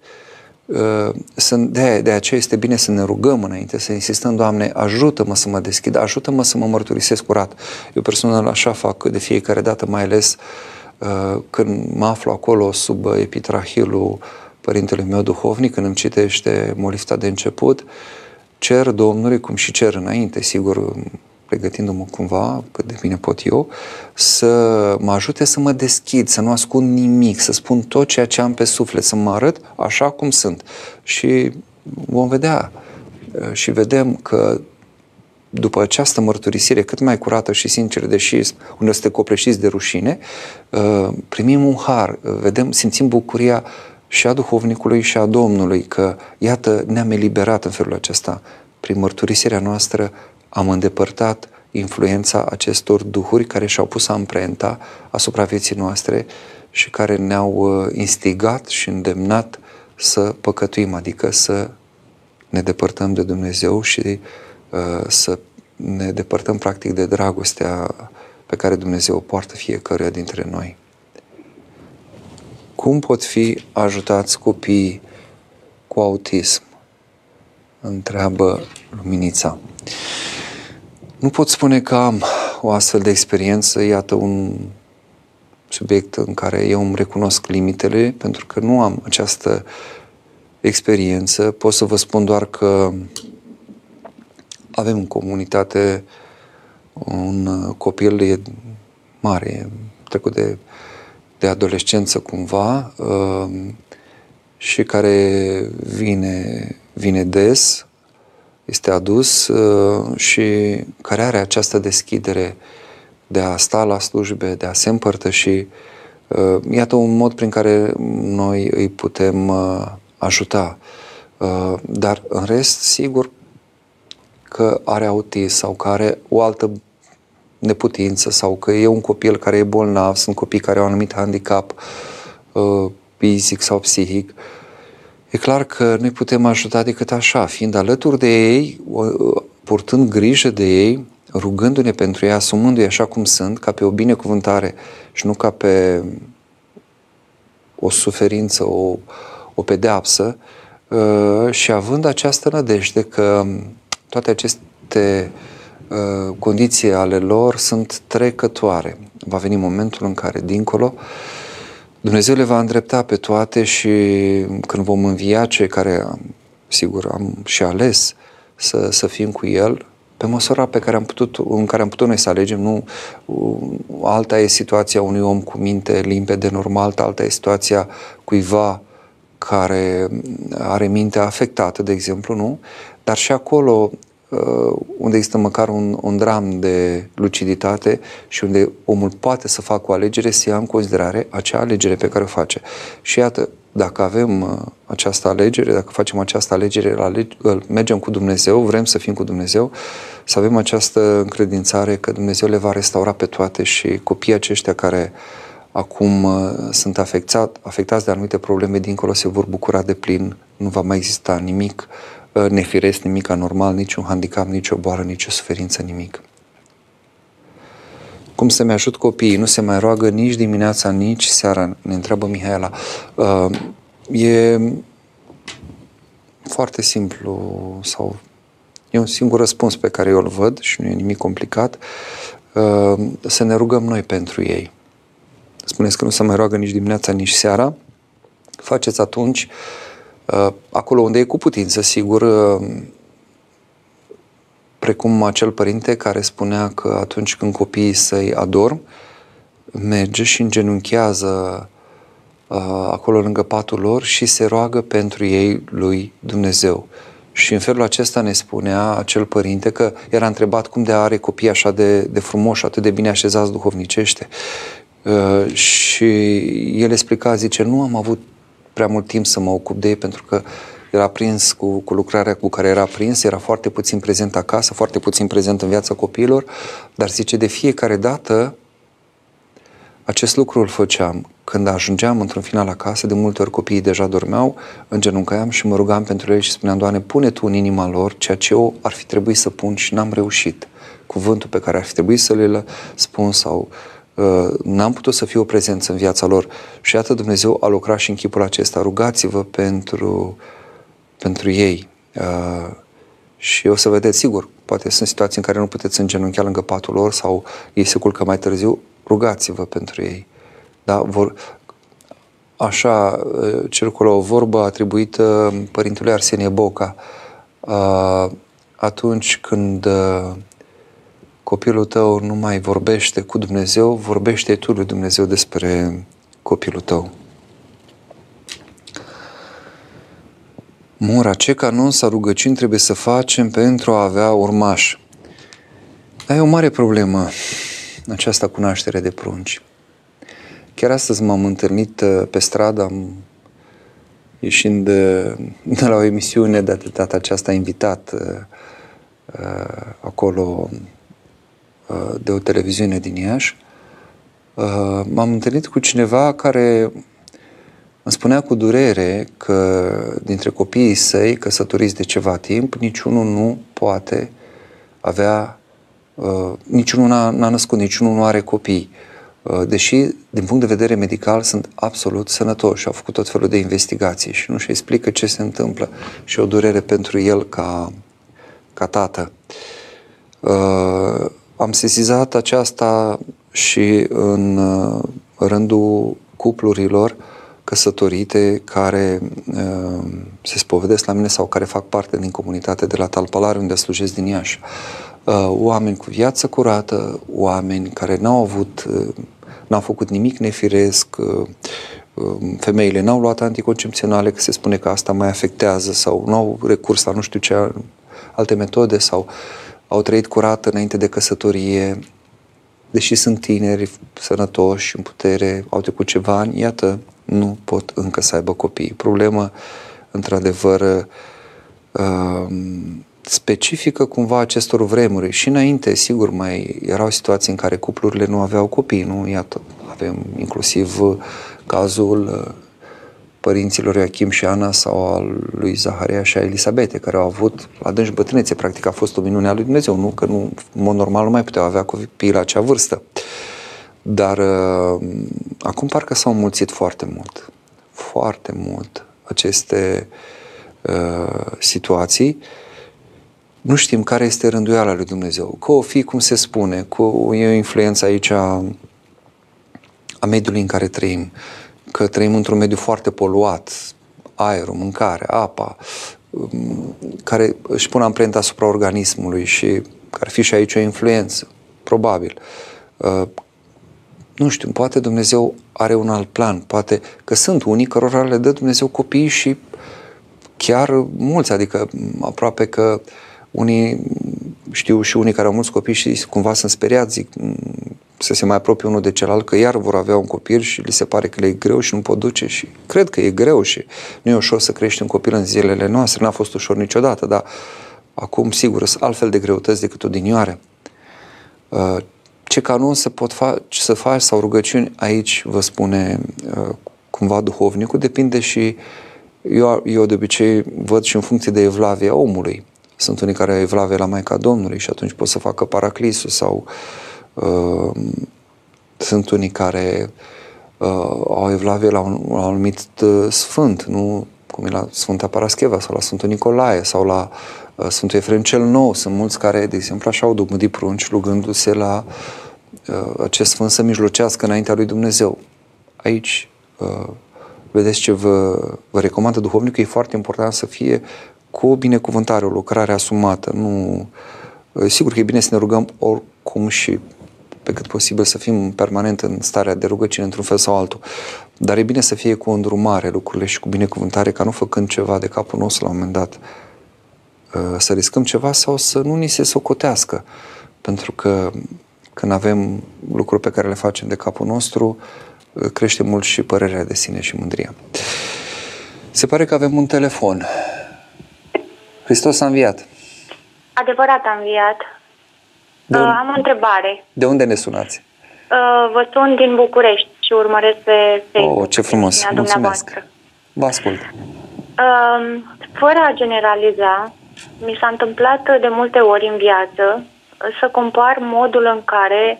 de, de aceea este bine să ne rugăm înainte, să insistăm, Doamne, ajută-mă să mă deschid, ajută-mă să mă mărturisesc curat. Eu personal așa fac de fiecare dată, mai ales uh, când mă aflu acolo sub epitrahilul părintelui meu duhovnic, când îmi citește molifta de început, cer Domnului, cum și cer înainte, sigur, pregătindu-mă cumva, cât de bine pot eu, să mă ajute să mă deschid, să nu ascund nimic, să spun tot ceea ce am pe suflet, să mă arăt așa cum sunt. Și vom vedea și vedem că după această mărturisire cât mai curată și sinceră, deși unde suntem copleșiți de rușine, primim un har, vedem, simțim bucuria și a duhovnicului și a Domnului că, iată, ne-am eliberat în felul acesta. Prin mărturisirea noastră am îndepărtat influența acestor duhuri care și-au pus amprenta asupra vieții noastre și care ne-au uh, instigat și îndemnat să păcătuim, adică să ne depărtăm de Dumnezeu și uh, să ne depărtăm practic de dragostea pe care Dumnezeu o poartă fiecăruia dintre noi. Cum pot fi ajutați copiii cu autism? Întreabă Luminița. Nu pot spune că am o astfel de experiență, iată un subiect în care eu îmi recunosc limitele, pentru că nu am această experiență. Pot să vă spun doar că avem în comunitate un copil e mare, trecut de, de adolescență cumva uh, și care vine, vine des este adus uh, și care are această deschidere de a sta la slujbe, de a se împărtăși. Uh, iată un mod prin care noi îi putem uh, ajuta. Dar în rest, sigur că are autism sau că are o altă neputință sau că e un copil care e bolnav, sunt copii care au un anumit handicap fizic sau psihic, uh, E clar că noi putem ajuta decât așa, fiind alături de ei, purtând grijă de ei, rugându-ne pentru ei, asumându-i așa cum sunt, ca pe o binecuvântare și nu ca pe o suferință, o, o pedeapsă, uh, și având această nădejde că toate aceste uh, condiții ale lor sunt trecătoare. Va veni momentul în care, dincolo, Dumnezeu le va îndrepta pe toate și când vom învia cei care, sigur, am și ales să, să fim cu El, pe măsura pe care am putut, în care am putut noi să alegem, nu alta e situația unui om cu minte limpede, normal, alta e situația cuiva care are mintea afectată, de exemplu, nu? Dar și acolo uh, unde există măcar un, un dram de luciditate și unde omul poate să facă o alegere, să ia în considerare acea alegere pe care o face. Și iată, dacă avem uh, această alegere, dacă facem această alegere, mergem cu Dumnezeu, vrem să fim cu Dumnezeu, să avem această încredințare că Dumnezeu le va restaura pe toate și copiii aceștia care acum uh, sunt afectat, afectați de anumite probleme dincolo se vor bucura de plin, nu va mai exista nimic uh, nefiresc, nimic anormal, niciun handicap, nicio boală, nicio suferință, nimic. Cum să-mi ajut copiii? Nu se mai roagă nici dimineața, nici seara, ne întreabă Mihaela. Uh, e foarte simplu sau e un singur răspuns pe care eu îl văd și nu e nimic complicat. Uh, să ne rugăm noi pentru ei. Spuneți că nu se mai roagă nici dimineața, nici seara. Faceți atunci uh, acolo unde e cu putință, sigur, precum acel părinte care spunea că atunci când copiii săi adorm, merge și îngenunchează uh, acolo lângă patul lor și se roagă pentru ei lui Dumnezeu. Și în felul acesta ne spunea acel părinte că era întrebat cum de are copii așa de, de frumoși, atât de bine așezați duhovnicește. Uh, și el explica, zice, nu am avut prea mult timp să mă ocup de ei pentru că era prins cu, cu lucrarea cu care era prins, era foarte puțin prezent acasă, foarte puțin prezent în viața copiilor, dar zice, de fiecare dată acest lucru îl făceam. Când ajungeam într-un final acasă, de multe ori copiii deja dormeau, îngenuncăiam și mă rugam pentru ei și spuneam, Doamne, pune Tu în inima lor ceea ce eu ar fi trebuit să pun și n-am reușit. Cuvântul pe care ar fi trebuit să le spun sau uh, n-am putut să fiu o prezență în viața lor. Și iată Dumnezeu a lucrat și în chipul acesta. Rugați-vă pentru uh, pentru ei. Uh, și o să vedeți, sigur, poate sunt situații în care nu puteți îngenunchea lângă patul lor sau ei se culcă mai târziu, rugați-vă pentru ei. Da? Vor, așa uh, circulă o vorbă atribuită părintului Arsenie Boca. Uh, atunci când uh, copilul tău nu mai vorbește cu Dumnezeu, vorbește tu lui Dumnezeu despre copilul tău. Mura, ce canon sau rugăciuni trebuie să facem pentru a avea urmaș? Dar e o mare problemă această cunoaștere de prunci. Chiar astăzi m-am întâlnit uh, pe stradă, am ieșind de, de la o emisiune de data aceasta invitat uh, uh, acolo de o televiziune din Iași. M-am întâlnit cu cineva care îmi spunea cu durere că dintre copiii săi, căsătoriți de ceva timp, niciunul nu poate avea, uh, niciunul n-a, n-a născut, niciunul nu are copii. Uh, deși, din punct de vedere medical, sunt absolut sănătoși, au făcut tot felul de investigații și nu și explică ce se întâmplă și o durere pentru el ca, ca tată. Uh, am sesizat aceasta și în uh, rândul cuplurilor uh, căsătorite care uh, se spovedesc la mine sau care fac parte din comunitate de la Talpalare, unde slujesc din Iași. Uh, oameni cu viață curată, oameni care n-au avut, uh, n-au făcut nimic nefiresc, uh, um, femeile n-au luat anticoncepționale, că se spune că asta mai afectează sau n-au recurs la nu știu ce alte metode sau au trăit curat înainte de căsătorie, deși sunt tineri, sănătoși, în putere, au trecut ceva ani, iată, nu pot încă să aibă copii. Problemă, într-adevăr, um, specifică cumva acestor vremuri. Și înainte, sigur, mai erau situații în care cuplurile nu aveau copii, nu? Iată, avem inclusiv cazul părinților Joachim și Ana sau al lui Zaharia și a Elisabete, care au avut adânci bătrânețe. Practic a fost o minune a lui Dumnezeu, nu? Că nu, în mod normal nu mai puteau avea copii la acea vârstă. Dar uh, acum parcă s-au mulțit foarte mult, foarte mult aceste uh, situații. Nu știm care este rânduiala lui Dumnezeu. Că o fi, cum se spune, cu e o influență aici a, a mediului în care trăim, că trăim într-un mediu foarte poluat, aerul, mâncarea, apa, um, care își pun amprenta asupra organismului și care ar fi și aici o influență, probabil. Uh, nu știu, poate Dumnezeu are un alt plan, poate că sunt unii cărora le dă Dumnezeu copii și chiar mulți, adică aproape că unii, știu și unii care au mulți copii și cumva sunt speriați, zic, să se mai apropie unul de celălalt, că iar vor avea un copil și li se pare că le e greu și nu pot duce și cred că e greu și nu e ușor să crești un copil în zilele noastre, n-a fost ușor niciodată, dar acum sigur sunt altfel de greutăți decât odinioare. Uh, ce canon se pot face, să faci sau rugăciuni aici, vă spune uh, cumva duhovnicul, depinde și eu, eu de obicei văd și în funcție de evlavia omului. Sunt unii care au evlavie la Maica Domnului și atunci pot să facă paraclisul sau uh, sunt unii care uh, au evlavie la un, la un anumit uh, sfânt, nu cum e la Sfânta Parascheva sau la Sfântul Nicolae sau la uh, Sfântul Efrem cel Nou. Sunt mulți care, de exemplu, așa au dogmădit prunci rugându-se la uh, acest sfânt să mijlocească înaintea lui Dumnezeu. Aici, uh, vedeți ce vă, vă recomandă duhovnicul, e foarte important să fie cu o binecuvântare, o lucrare asumată. Nu, uh, sigur că e bine să ne rugăm oricum și pe cât posibil să fim permanent în starea de rugăciune într-un fel sau altul. Dar e bine să fie cu o îndrumare lucrurile și cu binecuvântare, ca nu făcând ceva de capul nostru la un moment dat uh, să riscăm ceva sau să nu ni se socotească. Pentru că când avem lucruri pe care le facem de capul nostru, uh, crește mult și părerea de sine și mândria. Se pare că avem un telefon. Hristos a înviat. Adevărat a înviat. De Uh, un- am o întrebare. De unde ne sunați? Uh, vă sun din București și urmăresc pe Facebook. Oh, ce frumos! emisiunea Mulțumesc! dumneavoastră. Vă ascult. Uh, fără a generaliza, mi s-a întâmplat de multe ori în viață să compar modul în care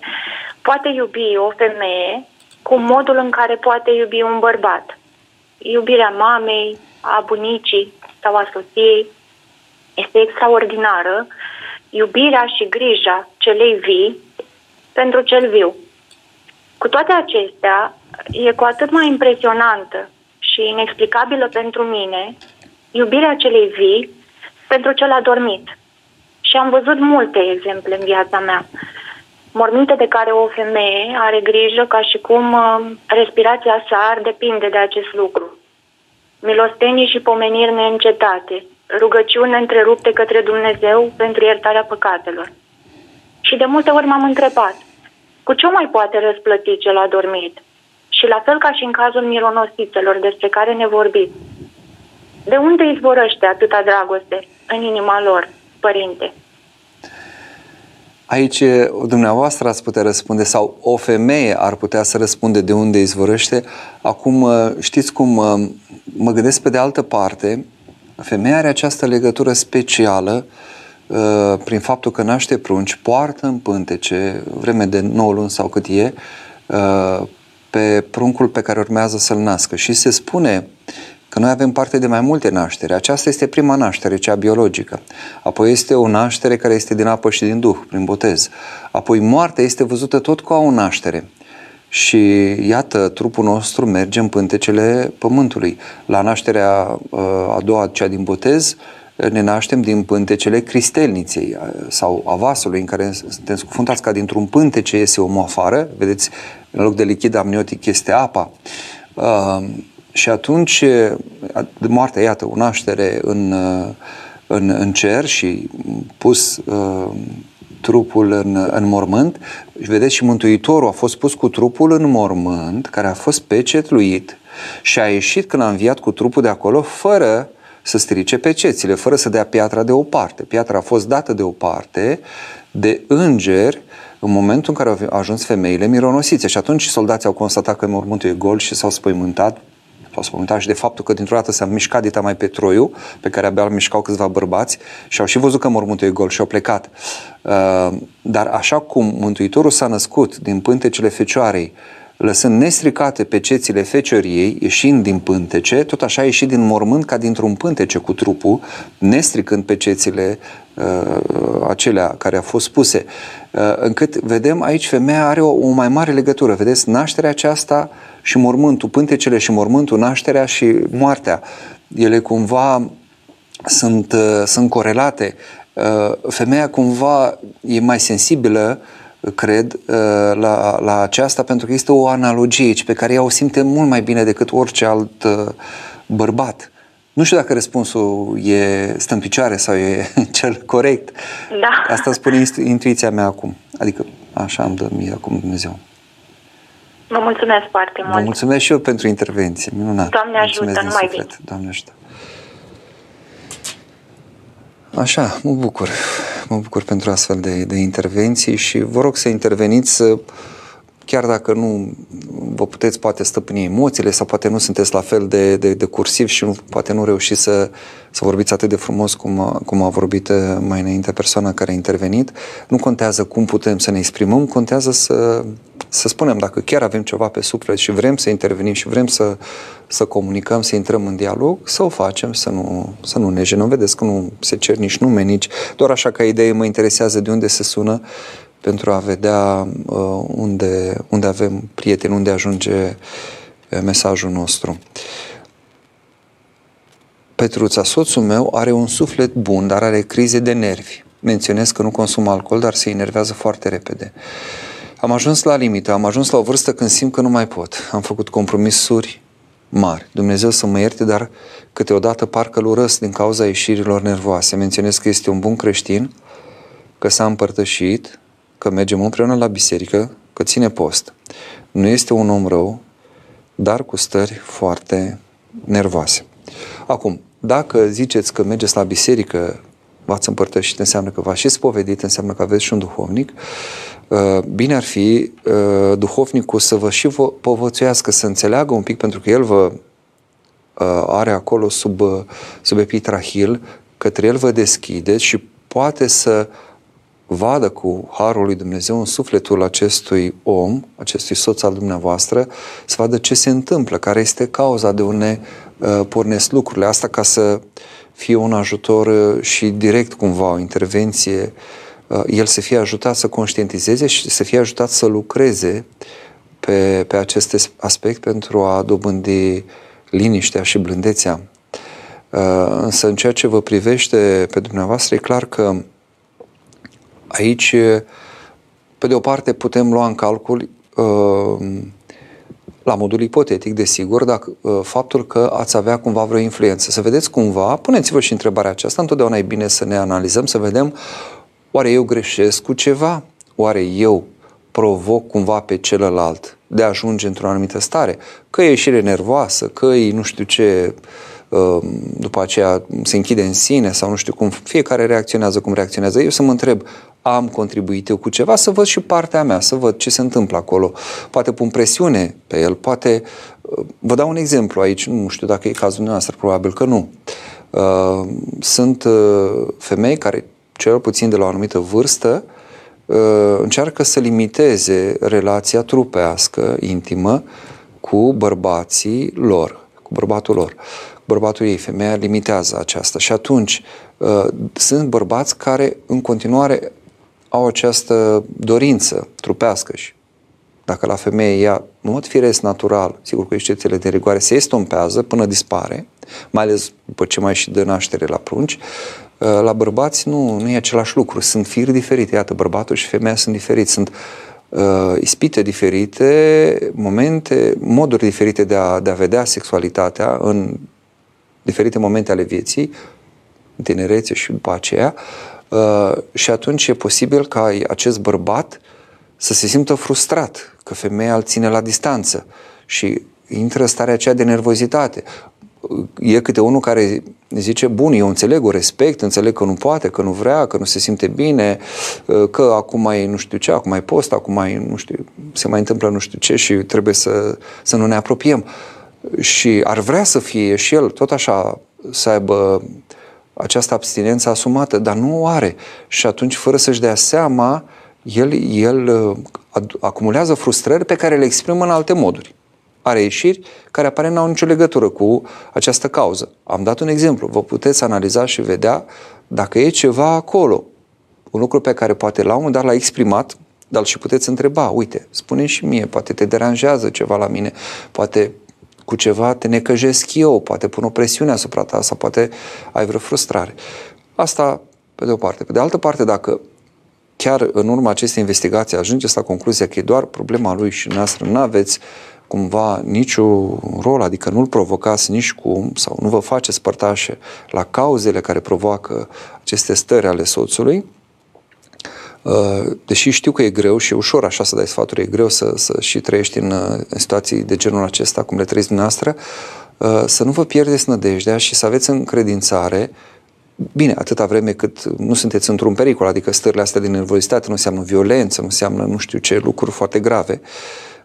poate iubi o femeie cu modul în care poate iubi un bărbat. Iubirea mamei, a bunicii sau a soției este extraordinară. Iubirea și grija celei vii pentru cel viu. Cu toate acestea, e cu atât mai impresionantă și inexplicabilă pentru mine iubirea celei vii pentru cel adormit. Și am văzut multe exemple în viața mea. Morminte de care o femeie are grijă ca și cum uh, respirația sa ar depinde de acest lucru. Milostenii și pomeniri neîncetate, rugăciuni întrerupte către Dumnezeu pentru iertarea păcatelor. Și de multe ori m-am întrebat, cu ce o mai poate răsplăti cel adormit? Și la fel ca și în cazul mironosițelor despre care ne vorbiți, de unde izvorăște atâta dragoste în inima lor, părinte? Aici dumneavoastră ați putea răspunde sau o femeie ar putea să răspunde de unde izvorăște. Acum știți cum mă gândesc pe de altă parte, femeia are această legătură specială prin faptul că naște prunci, poartă în pântece, vreme de 9 luni sau cât e, pe pruncul pe care urmează să-l nască. Și se spune că noi avem parte de mai multe naștere. Aceasta este prima naștere, cea biologică. Apoi este o naștere care este din apă și din duh, prin botez. Apoi moartea este văzută tot ca o naștere. Și iată, trupul nostru merge în pântecele pământului. La nașterea a doua, cea din botez, ne naștem din pântecele cristelniței sau a vasului în care suntem scufundați ca dintr-un pântece iese o afară, vedeți, în loc de lichid amniotic este apa. Uh, și atunci moartea, iată, o naștere în, în, în cer și pus uh, trupul în, în mormânt. Și vedeți, și Mântuitorul a fost pus cu trupul în mormânt, care a fost pecetluit și a ieșit când a înviat cu trupul de acolo, fără să strice pecețile, fără să dea piatra deoparte. Piatra a fost dată deoparte de îngeri în momentul în care au ajuns femeile mironosițe. Și atunci soldații au constatat că mormântul e gol și s-au spăimântat sau spământat și de faptul că dintr-o dată s-a mișcat dita mai petroiul, pe care abia îl mișcau câțiva bărbați și au și văzut că mormântul e gol și au plecat. Uh, dar așa cum Mântuitorul s-a născut din pântecele Fecioarei, lăsând nestricate pe cețile fecioriei, ieșind din pântece, tot așa a ieșit din mormânt ca dintr-un pântece cu trupul, nestricând pe cețile uh, acelea care au fost puse. Uh, încât vedem aici femeia are o, o mai mare legătură. Vedeți, nașterea aceasta și mormântul, pântecele și mormântul, nașterea și moartea, ele cumva sunt, uh, sunt corelate. Uh, femeia cumva e mai sensibilă uh, cred, uh, la, la aceasta, pentru că este o analogie aici pe care ea o simte mult mai bine decât orice alt uh, bărbat. Nu știu dacă răspunsul e stă în picioare sau e cel corect. Da. Asta spune intuiția mea acum. Adică așa îmi dă mie acum Dumnezeu. Vă mulțumesc foarte mult. Vă mulțumesc și eu pentru intervenție. Minunat. Doamne ajută, numai bine. Doamne ajută. Așa, mă bucur. Mă bucur pentru astfel de, de intervenții și vă rog să interveniți chiar dacă nu vă puteți poate stăpâni emoțiile sau poate nu sunteți la fel de, de, de cursiv și nu, poate nu reușiți să, să vorbiți atât de frumos cum a, cum a vorbit mai înainte persoana care a intervenit, nu contează cum putem să ne exprimăm, contează să, să spunem dacă chiar avem ceva pe suflet și vrem să intervenim și vrem să, să comunicăm, să intrăm în dialog, să o facem, să nu, să nu ne jenăm. Vedeți că nu se cer nici nume, nici doar așa ca idee mă interesează de unde se sună pentru a vedea uh, unde, unde avem prieteni, unde ajunge uh, mesajul nostru. Petruța, soțul meu, are un suflet bun, dar are crize de nervi. Menționez că nu consumă alcool, dar se enervează foarte repede. Am ajuns la limită, am ajuns la o vârstă când simt că nu mai pot. Am făcut compromisuri mari. Dumnezeu să mă ierte, dar câteodată parcă-l urăsc din cauza ieșirilor nervoase. Menționez că este un bun creștin, că s-a împărtășit, că mergem împreună la biserică, că ține post. Nu este un om rău, dar cu stări foarte nervoase. Acum, dacă ziceți că mergeți la biserică, v-ați împărtășit, înseamnă că v-ați și spovedit, înseamnă că aveți și un duhovnic, uh, bine ar fi uh, duhovnicul să vă și vă povățuiască, să înțeleagă un pic, pentru că el vă uh, are acolo sub, sub epitrahil, către el vă deschide și poate să vadă cu harul lui Dumnezeu în sufletul acestui om, acestui soț al dumneavoastră, să vadă ce se întâmplă, care este cauza de unde uh, pornesc lucrurile. Asta ca să fie un ajutor uh, și direct cumva o intervenție, uh, el să fie ajutat să conștientizeze și să fie ajutat să lucreze pe, pe acest aspect pentru a dobândi liniștea și blândețea. Uh, însă în ceea ce vă privește pe dumneavoastră, e clar că Aici, pe de o parte, putem lua în calcul uh, la modul ipotetic, desigur, dacă uh, faptul că ați avea cumva vreo influență. Să vedeți cumva, puneți-vă și întrebarea aceasta, întotdeauna e bine să ne analizăm, să vedem oare eu greșesc cu ceva? Oare eu provoc cumva pe celălalt de a ajunge într-o anumită stare? Că e ieșire nervoasă, că e nu știu ce, uh, după aceea se închide în sine sau nu știu cum, fiecare reacționează cum reacționează. Eu să mă întreb, am contribuit eu cu ceva, să văd și partea mea, să văd ce se întâmplă acolo. Poate pun presiune pe el, poate... Uh, vă dau un exemplu aici, nu știu dacă e cazul dumneavoastră, probabil că nu. Uh, sunt uh, femei care, cel puțin de la o anumită vârstă, încearcă să limiteze relația trupească, intimă, cu bărbații lor, cu bărbatul lor. Bărbatul ei, femeia, limitează aceasta. Și atunci, sunt bărbați care în continuare au această dorință trupească și dacă la femeie ea, în mod firesc natural, sigur cu excepțiile de rigoare, se estompează până dispare, mai ales după ce mai și dă naștere la prunci, uh, la bărbați nu, nu e același lucru, sunt firi diferite. Iată, bărbatul și femeia sunt diferiți, sunt uh, ispite diferite, momente, moduri diferite de a, de a vedea sexualitatea în diferite momente ale vieții, în tinerețe și după aceea, uh, Uh, și atunci e posibil ca acest bărbat să se simtă frustrat, că femeia îl ține la distanță și intră starea aceea de nervozitate. E câte unul care zice, bun, eu înțeleg, o respect, înțeleg că nu poate, că nu vrea, că nu se simte bine, uh, că acum mai nu știu ce, acum mai post, acum mai nu știu, se mai întâmplă nu știu ce și trebuie să, să nu ne apropiem. și ar vrea să fie și el tot așa să aibă această abstinență asumată, dar nu o are. Și atunci, fără să-și dea seama, el, el uh, acumulează frustrări pe care le exprimă în alte moduri. Are ieșiri care apare n-au nicio legătură cu această cauză. Am dat un exemplu. Vă puteți analiza și vedea dacă e ceva acolo. Un lucru pe care poate la un moment dat l-a exprimat, dar și puteți întreba, uite, spune și mie, poate te deranjează ceva la mine, poate cu ceva te necăjesc eu, poate pun o presiune asupra ta sau poate ai vreo frustrare. Asta pe de o parte. Pe de altă parte, dacă chiar în urma acestei investigații ajungeți la concluzia că e doar problema lui și noastră nu aveți cumva niciun rol, adică nu-l provocați nici cum sau nu vă faceți părtașe la cauzele care provoacă aceste stări ale soțului, Uh, deși știu că e greu și e ușor așa să dai sfaturi, e greu să, să și trăiești în, uh, în situații de genul acesta, cum le trăiți dumneavoastră, uh, să nu vă pierdeți nădejdea și să aveți încredințare. Bine, atâta vreme cât nu sunteți într-un pericol, adică stările astea de nervozitate nu înseamnă violență, nu înseamnă nu știu ce lucruri foarte grave,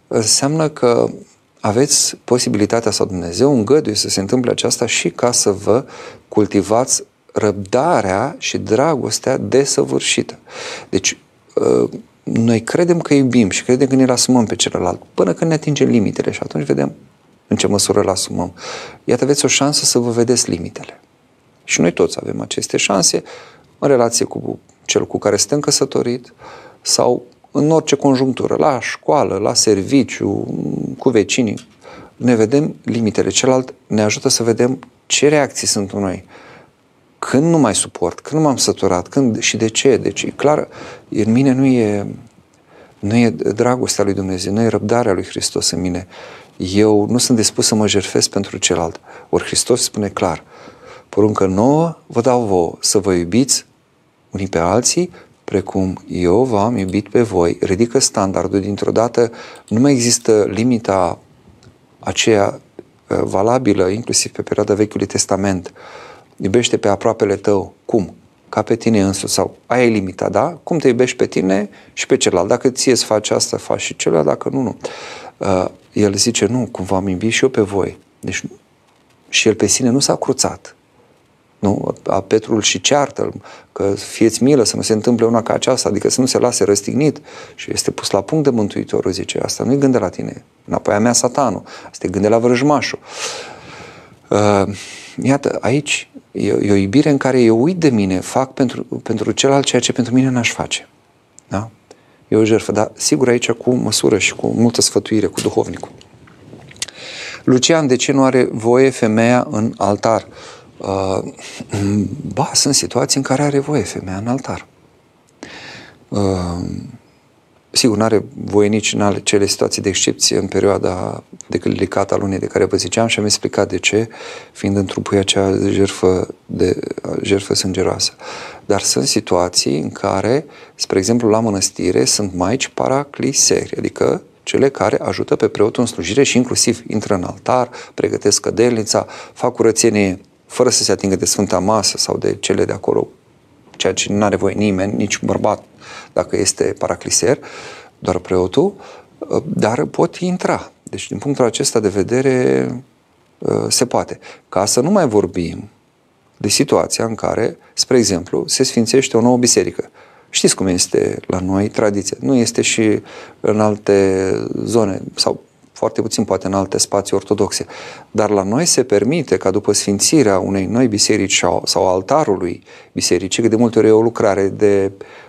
înseamnă că aveți posibilitatea sau Dumnezeu îngăduie să se întâmple aceasta și ca să vă cultivați răbdarea și dragostea desăvârșită. Deci, uh, noi credem că iubim și credem că ne-l asumăm pe celălalt până când ne atingem limitele și atunci vedem în ce măsură îl asumăm. Iată, aveți o șansă să vă vedeți limitele. Și noi toți avem aceste șanse în relație cu cel cu care suntem căsătorit sau în orice conjunctură, la școală, la serviciu, cu vecinii. Ne vedem limitele. Celălalt ne ajută să vedem ce reacții sunt în noi când nu mai suport, când nu m-am săturat, când și de ce. Deci, e clar, în mine nu e, nu e dragostea lui Dumnezeu, nu e răbdarea lui Hristos în mine. Eu nu sunt dispus să mă jertfesc pentru celălalt. Ori Hristos spune clar, poruncă nouă vă dau vouă să vă iubiți unii pe alții, precum eu v-am iubit pe voi. Ridică standardul dintr-o dată, nu mai există limita aceea uh, valabilă, inclusiv pe perioada Vechiului Testament, iubește pe aproapele tău. Cum? Ca pe tine însuți sau aia e limita, da? Cum te iubești pe tine și pe celălalt. Dacă ție îți faci asta, faci și celălalt, dacă nu, nu. Uh, el zice, nu, cum v-am iubit și eu pe voi. Deci, și el pe sine nu s-a cruțat. Nu? A Petrul și ceartă că fieți milă să nu se întâmple una ca aceasta, adică să nu se lase răstignit și este pus la punct de Mântuitorul, zice, asta nu-i gând la tine, înapoi a mea satanul, asta e gând la vrăjmașul. Uh, iată, aici e, e o iubire în care eu uit de mine, fac pentru, pentru celălalt ceea ce pentru mine n-aș face. Da? E o jertfă, dar sigur aici cu măsură și cu multă sfătuire, cu duhovnicul. Lucian, de ce nu are voie femeia în altar? Uh, ba, sunt situații în care are voie femeia în altar. Uh, Sigur, nu are voie nici în ale cele situații de excepție în perioada delicată a lunii de care vă ziceam și am explicat de ce, fiind întrupui acea jertfă, de, jertfă sângeroasă. Dar sunt situații în care, spre exemplu, la mănăstire sunt maici paracliseri, adică cele care ajută pe preotul în slujire și inclusiv intră în altar, pregătesc cădelnița, fac curățenie fără să se atingă de Sfânta Masă sau de cele de acolo, ceea ce nu are voie nimeni, nici bărbat dacă este paracliser, doar preotul, uh, dar pot intra. Deci, din punctul acesta de vedere, uh, se poate. Ca să nu mai vorbim de situația în care, spre exemplu, se sfințește o nouă biserică. Știți cum este la noi tradiția. Nu este și în alte zone sau foarte puțin poate în alte spații ortodoxe. Dar la noi se permite ca după sfințirea unei noi biserici sau, sau altarului bisericii, că de multe ori e o lucrare de Uh,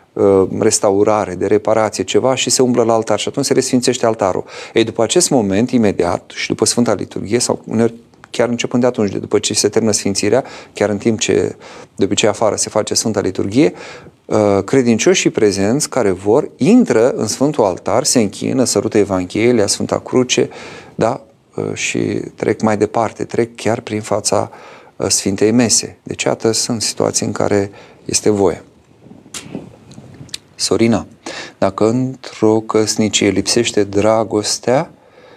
restaurare, de reparație, ceva și se umblă la altar și atunci se resfințește altarul. Ei, după acest moment, imediat și după Sfânta Liturghie sau uneori chiar începând de atunci, după ce se termină Sfințirea, chiar în timp ce de obicei afară se face Sfânta Liturghie, uh, credincioșii prezenți care vor, intră în Sfântul Altar, se închină, sărută Evanghelia, Sfânta Cruce, da? Uh, și trec mai departe, trec chiar prin fața Sfintei Mese. Deci, iată, sunt situații în care este voie. Sorina, dacă într-o căsnicie lipsește dragostea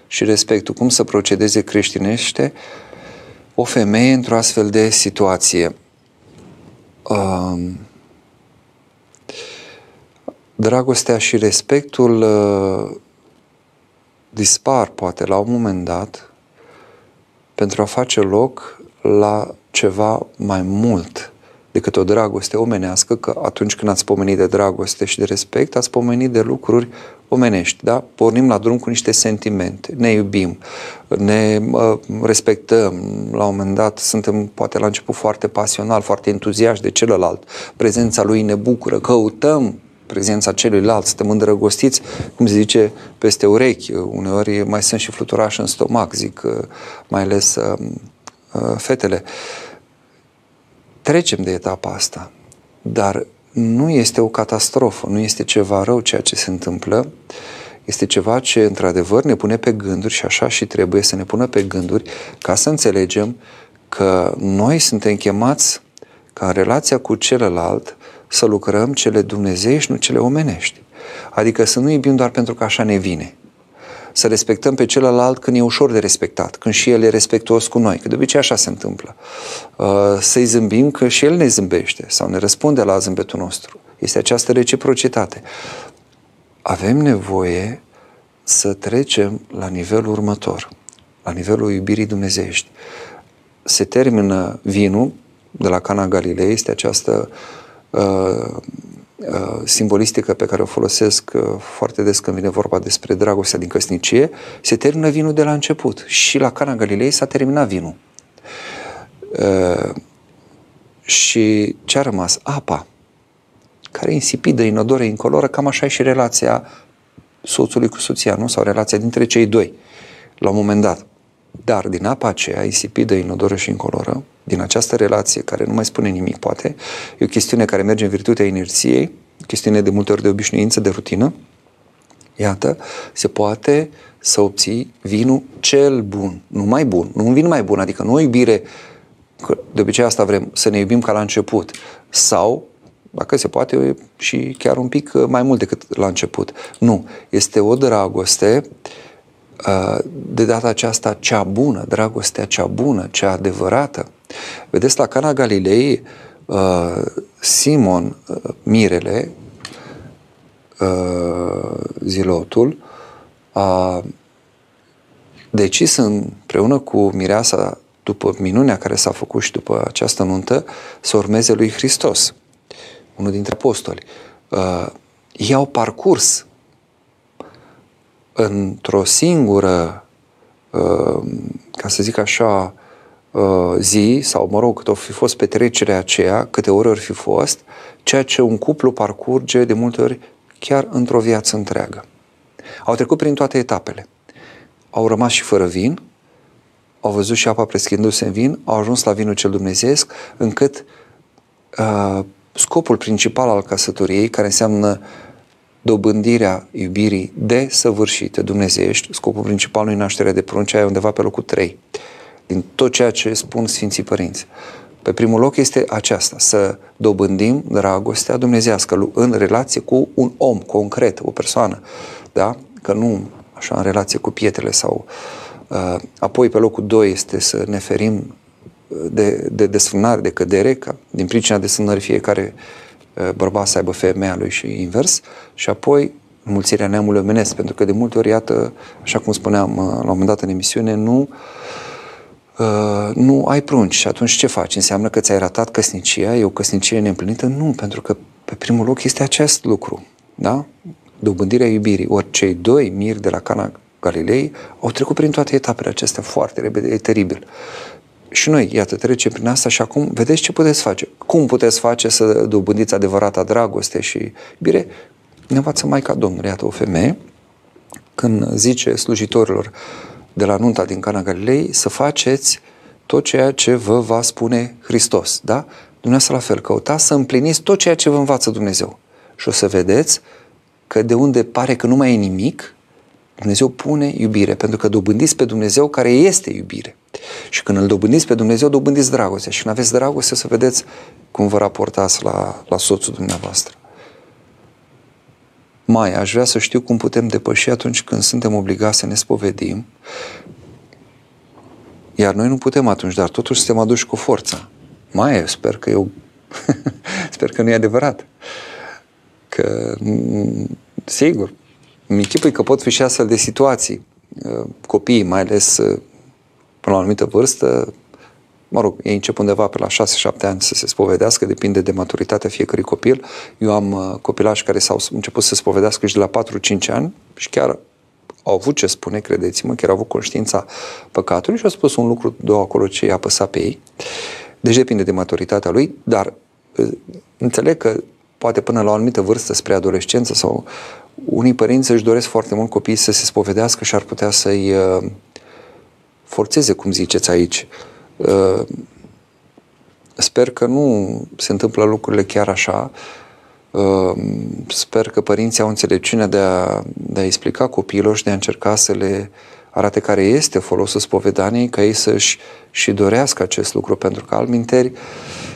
și respectul, cum să procedeze creștinește o femeie într-o astfel de situație? Um, dragostea și respectul uh, dispar, poate, la un moment dat, pentru a face loc la ceva mai mult decât o dragoste omenească, că atunci când ați pomenit de dragoste și de respect, ați pomenit de lucruri omenești, da? Pornim la drum cu niște sentimente, ne iubim, ne uh, respectăm, la un moment dat suntem poate la început foarte pasional, foarte entuziaști de celălalt, prezența lui ne bucură, căutăm prezența celuilalt, suntem îndrăgostiți, cum se zice, peste urechi, uneori mai sunt și fluturași în stomac, zic, uh, mai ales uh, uh, fetele. Trecem de etapa asta, dar nu este o catastrofă, nu este ceva rău ceea ce se întâmplă, este ceva ce într-adevăr ne pune pe gânduri și așa și trebuie să ne pună pe gânduri ca să înțelegem că noi suntem chemați ca în relația cu celălalt să lucrăm cele dumnezeiești, nu cele omenești. Adică să nu iubim doar pentru că așa ne vine. Să respectăm pe celălalt când e ușor de respectat, când și el e respectuos cu noi, că de obicei așa se întâmplă. Uh, să-i zâmbim că și el ne zâmbește sau ne răspunde la zâmbetul nostru. Este această reciprocitate. Avem nevoie să trecem la nivelul următor, la nivelul iubirii dumnezeiești. Se termină vinul de la Cana Galilei, este această uh, uh, simbolistică pe care o folosesc uh, foarte des când vine vorba despre dragostea din căsnicie, se termină vinul de la început. Și la Cana Galilei s-a terminat vinul. Uh, și ce a rămas? Apa, care e insipidă, inodoră, incoloră, cam așa e și relația soțului cu soția, nu? Sau relația dintre cei doi, la un moment dat. Dar din apa aceea, insipidă, inodoră și incoloră, din această relație care nu mai spune nimic, poate, e o chestiune care merge în virtutea inerției, chestiune de multe ori de obișnuință, de rutină, iată, se poate să obții vinul cel bun, nu mai bun, nu un vin mai bun, adică nu o iubire, că de obicei asta vrem, să ne iubim ca la început, sau, dacă se poate, și chiar un pic mai mult decât la început. Nu, este o dragoste uh, Uh, de data aceasta cea bună, dragostea cea bună, cea adevărată. Vedeți, la Cana Galilei, uh, Simon uh, Mirele, zilotul, a decis împreună cu mireasa, după minunea care s-a făcut și după această nuntă, să urmeze lui Hristos, unul dintre apostoli. Ei au parcurs într-o singură, uh, ca să zic așa, uh, zi, sau mă rog, cât o fi fost petrecerea aceea, câte ori ori fi fost, ceea ce un cuplu parcurge de multe ori chiar într-o viață întreagă. Au trecut prin toate etapele. Au rămas și fără vin, au văzut și apa preschindu-se în vin, au ajuns la vinul cel dumnezeesc, încât uh, scopul principal al căsătoriei, care înseamnă dobândirea iubirii desăvârșite dumnezeiești, scopul principal nu e nașterea de prunci, e undeva pe locul 3, din tot ceea ce spun Sfinții Părinți. Pe primul loc este aceasta, să dobândim dragostea dumnezească în relație cu un om concret, o persoană, da? Că nu așa în relație cu pietrele sau... Uh, apoi pe locul 2 este să ne ferim de, de desfrânare, de cădere, ca din pricina desfrânării fiecare uh, Uh, bărbat să aibă femeia lui și invers și apoi mulțirea neamului omenesc, pentru că de multe ori, iată, așa cum spuneam uh, la un moment dat în emisiune, nu Uh, nu ai prunci și atunci ce faci? Înseamnă că ți-ai ratat căsnicia, e o căsnicie neîmplinită? Nu, pentru că pe primul loc este acest lucru, da? Dobândirea iubirii. Ori cei doi miri de la Cana Galilei au trecut prin toate etapele acestea foarte repede, e teribil. Și noi, iată, trecem prin asta și acum vedeți ce puteți face. Cum puteți face să dobândiți adevărata dragoste și bire? Ne învață Maica Domnului, iată, o femeie, când zice slujitorilor de la nunta din Cana Galilei să faceți tot ceea ce vă va spune Hristos, da? Dumneavoastră la fel, căutați să împliniți tot ceea ce vă învață Dumnezeu. Și o să vedeți că de unde pare că nu mai e nimic, Dumnezeu pune iubire, pentru că dobândiți pe Dumnezeu care este iubire. Și când îl dobândiți pe Dumnezeu, dobândiți dragostea. Și când aveți dragoste, să vedeți cum vă raportați la, la soțul dumneavoastră. Mai, aș vrea să știu cum putem depăși atunci când suntem obligați să ne spovedim, iar noi nu putem atunci, dar totuși suntem aduși cu forța. Mai, sper că eu... sper că nu e adevărat. Că, sigur, mi închipui că pot fi și astfel de situații. Copiii, mai ales până la o anumită vârstă, mă rog, ei încep undeva pe la 6-7 ani să se spovedească, depinde de maturitatea fiecărui copil. Eu am uh, copilași care s-au început să se spovedească și de la 4-5 ani și chiar au avut ce spune, credeți-mă, chiar au avut conștiința păcatului și au spus un lucru, două acolo ce i-a păsat pe ei. Deci depinde de maturitatea lui, dar uh, înțeleg că poate până la o anumită vârstă, spre adolescență sau unii părinți își doresc foarte mult copiii să se spovedească și ar putea să-i uh, forțeze, cum ziceți aici. Uh, sper că nu se întâmplă lucrurile chiar așa. Uh, sper că părinții au înțelepciunea de a, de a explica copiilor și de a încerca să le arate care este folosul spovedaniei, ca ei să-și și dorească acest lucru, pentru că alminteri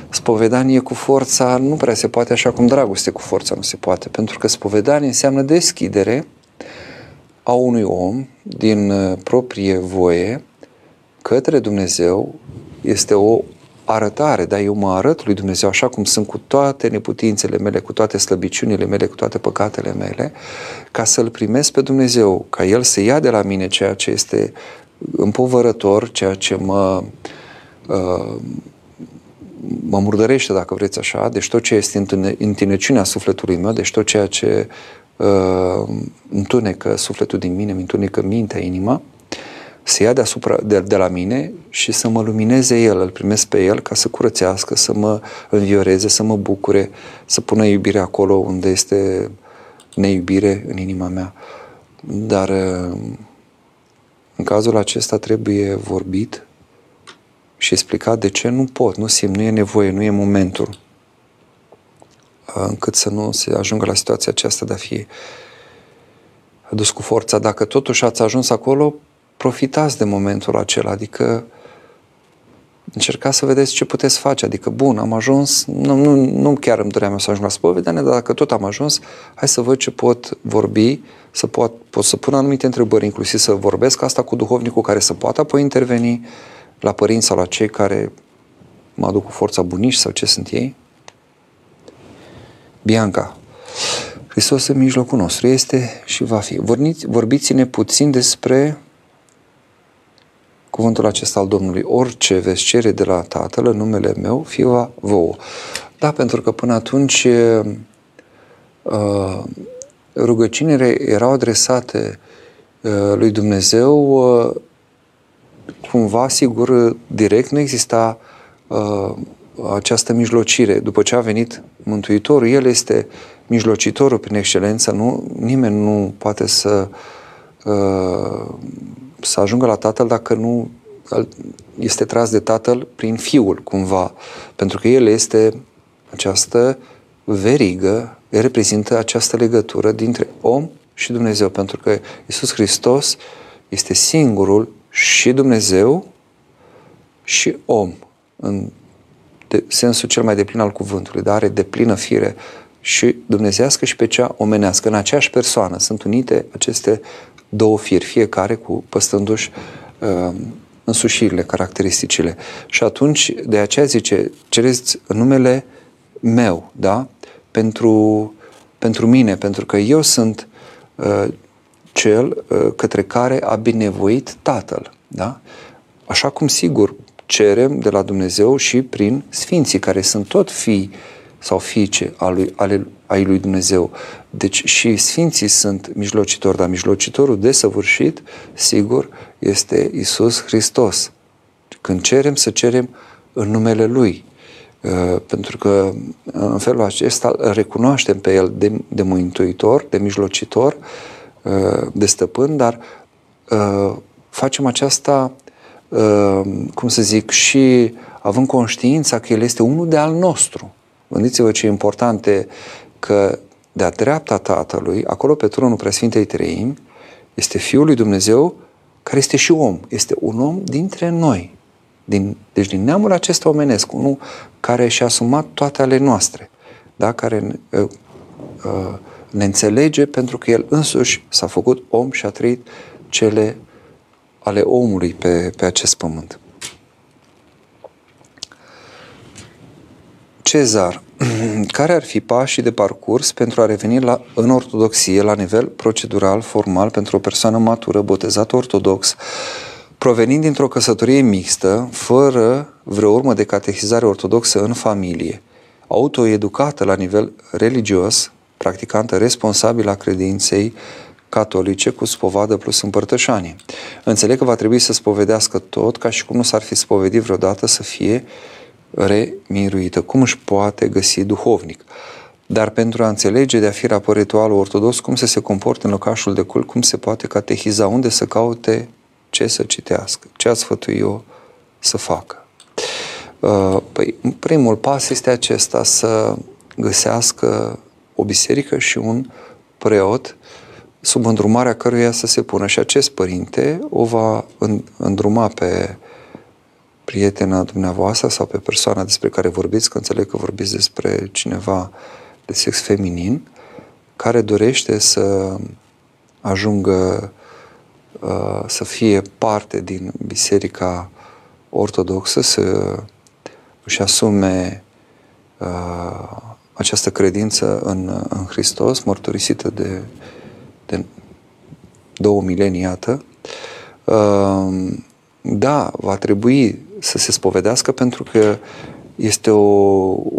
spovedanie cu forța nu prea se poate așa cum dragoste cu forța nu se poate, pentru că spovedanie înseamnă deschidere a unui om din uh, proprie voie către Dumnezeu, este o arătare, dar eu mă arăt lui Dumnezeu așa cum sunt cu toate neputințele mele, cu toate slăbiciunile mele, cu toate păcatele mele, ca să-L primesc pe Dumnezeu, ca El să ia de la mine ceea ce este împovărător, ceea ce mă, uh, mă murdărește, dacă vreți așa, deci tot ce este întinăciunea sufletului meu, deci tot ceea ce uh, întunecă sufletul din mine, îmi întunecă mintea, inima, să ia deasupra, de, de la mine și să mă lumineze El, îl primesc pe El ca să curățească, să mă învioreze, să mă bucure, să pună iubire acolo unde este neiubire în inima mea. Dar uh, în cazul acesta trebuie vorbit și explicat de ce nu pot, nu simt, nu e nevoie, nu e momentul uh, încât să nu se ajungă la situația aceasta de a fi adus cu forța. Dacă totuși ați ajuns acolo, profitați de momentul acela, adică încercați să vedeți ce puteți face, adică bun, am ajuns, nu, nu, nu chiar îmi doream să ajung la spovedanie, dar dacă tot am ajuns, hai să văd ce pot vorbi, să pot, pot să pun anumite întrebări, inclusiv să vorbesc asta cu duhovnicul care să poată apoi interveni la părinți sau la cei care mă aduc cu forța bunici sau ce sunt ei. Bianca, Hristos în mijlocul nostru este și va fi. Vorbiți-ne puțin despre cuvântul acesta al Domnului, orice veți cere de la Tatăl în numele meu, fie va vouă. Da, pentru că până atunci uh, rugăciunile erau adresate uh, lui Dumnezeu uh, cumva, sigur, direct, nu exista această mijlocire. După ce a venit Mântuitorul, El este mijlocitorul prin excelență, nu, nimeni nu poate să să ajungă la tatăl dacă nu este tras de tatăl prin fiul, cumva. Pentru că el este această verigă, el reprezintă această legătură dintre om și Dumnezeu. Pentru că Isus Hristos este singurul și Dumnezeu și om, în de, sensul cel mai deplin al cuvântului, dar are deplină fire și dumnezească și pe cea omenească. În aceeași persoană sunt unite aceste două firi, fiecare cu păstându-și uh, însușirile, caracteristicile. Și atunci, de aceea zice, cereți în numele meu, da? Pentru, pentru mine, pentru că eu sunt uh, cel uh, către care a binevoit Tatăl, da? Așa cum, sigur, cerem de la Dumnezeu și prin Sfinții, care sunt tot fii sau fiice ale, ai lui Dumnezeu. Deci și Sfinții sunt mijlocitori, dar mijlocitorul desăvârșit, sigur, este Isus Hristos. Când cerem, să cerem în numele Lui. Uh, pentru că în felul acesta recunoaștem pe El de, de mântuitor, de mijlocitor, uh, de stăpân, dar uh, facem aceasta, cum să zic, și având conștiința că El este unul de al nostru. Gândiți-vă ce importante că de-a dreapta Tatălui, acolo pe tronul Preasfintei Treimi, este Fiul lui Dumnezeu care este și om. Este un om dintre noi. Din, deci din neamul acesta omenesc, unul care și-a asumat toate ale noastre, da? care uh, uh, ne înțelege pentru că el însuși s-a făcut om și a trăit cele ale omului pe, pe acest pământ. Cezar, care ar fi pașii de parcurs pentru a reveni la, în ortodoxie la nivel procedural, formal, pentru o persoană matură, botezată ortodox, provenind dintr-o căsătorie mixtă, fără vreo urmă de catehizare ortodoxă în familie, autoeducată la nivel religios, practicantă responsabilă a credinței catolice cu spovadă plus împărtășanie. Înțeleg că va trebui să spovedească tot ca și cum nu s-ar fi spovedit vreodată să fie remiruită. Cum își poate găsi duhovnic? Dar pentru a înțelege de a fi raport ritualul ortodox, cum să se comporte în locașul de cult, cum se poate catehiza, unde să caute, ce să citească, ce ați sfătui eu să facă. Uh, păi, primul pas este acesta, să găsească o biserică și un preot sub îndrumarea căruia să se pună. Și acest părinte o va îndruma pe prietena dumneavoastră sau pe persoana despre care vorbiți, că înțeleg că vorbiți despre cineva de sex feminin, care dorește să ajungă uh, să fie parte din Biserica Ortodoxă, să își asume uh, această credință în, în Hristos, mărturisită de, de două milenii, iată, uh, da, va trebui să se spovedească pentru că este o,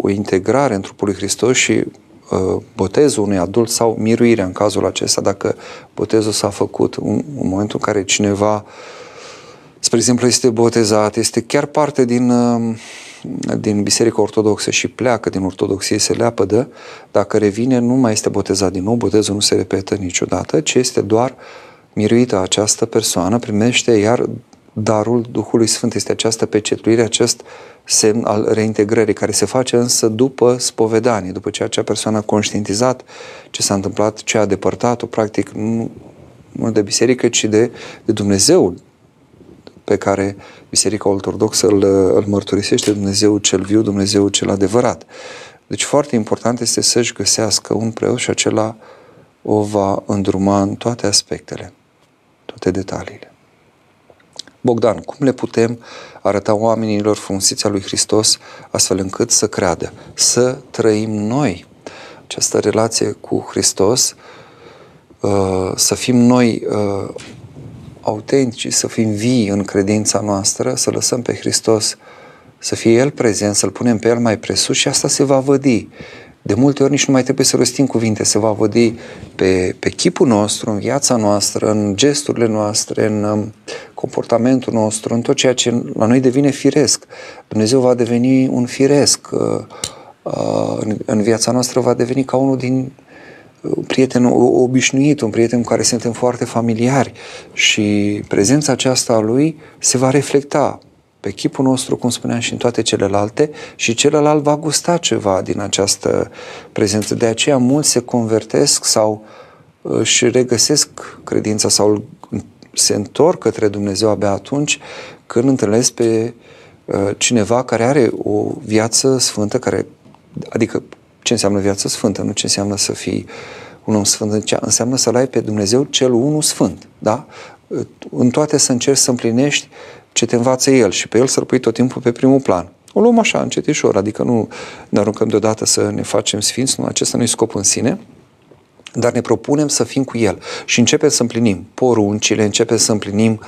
o integrare în trupul lui Hristos și uh, botezul unui adult sau miruirea în cazul acesta, dacă botezul s-a făcut în, în momentul în care cineva, spre exemplu, este botezat, este chiar parte din, uh, din Biserica Ortodoxă și pleacă din Ortodoxie, se leapădă, dacă revine, nu mai este botezat din nou, botezul nu se repetă niciodată, ci este doar miruită această persoană, primește iar darul Duhului Sfânt, este această pecetuire, acest semn al reintegrării, care se face însă după spovedanie, după ce acea persoană a conștientizat ce s-a întâmplat, ce a depărtat-o, practic, nu, nu de biserică, ci de, de Dumnezeu pe care Biserica Ortodoxă îl, îl mărturisește, Dumnezeu cel viu, Dumnezeu cel adevărat. Deci foarte important este să-și găsească un preot și acela o va îndruma în toate aspectele, toate detaliile. Bogdan, cum le putem arăta oamenilor frumusețea lui Hristos astfel încât să creadă, să trăim noi această relație cu Hristos, uh, să fim noi uh, autentici, să fim vii în credința noastră, să lăsăm pe Hristos să fie El prezent, să-L punem pe El mai presus și asta se va vădi. De multe ori nici nu mai trebuie să rostim cuvinte, se va vădi pe, pe chipul nostru, în viața noastră, în gesturile noastre, în um, comportamentul nostru, în tot ceea ce la noi devine firesc. Dumnezeu va deveni un firesc, uh, uh, în viața noastră va deveni ca unul din uh, un prieten obișnuit, un prieten cu care suntem foarte familiari și prezența aceasta a lui se va reflecta pe chipul nostru, cum spuneam, și în toate celelalte și celălalt va gusta ceva din această prezență. De aceea mulți se convertesc sau își regăsesc credința sau se întorc către Dumnezeu abia atunci când întâlnesc pe uh, cineva care are o viață sfântă, care, adică ce înseamnă viață sfântă, nu ce înseamnă să fii un om sfânt, înseamnă să-L ai pe Dumnezeu cel unul sfânt, da? În toate să încerci să împlinești ce te învață El și pe El să-L pui tot timpul pe primul plan. O luăm așa, încetișor, adică nu ne aruncăm deodată să ne facem sfinți, nu, acesta nu e scop în sine, dar ne propunem să fim cu El și începem să împlinim poruncile, începem să împlinim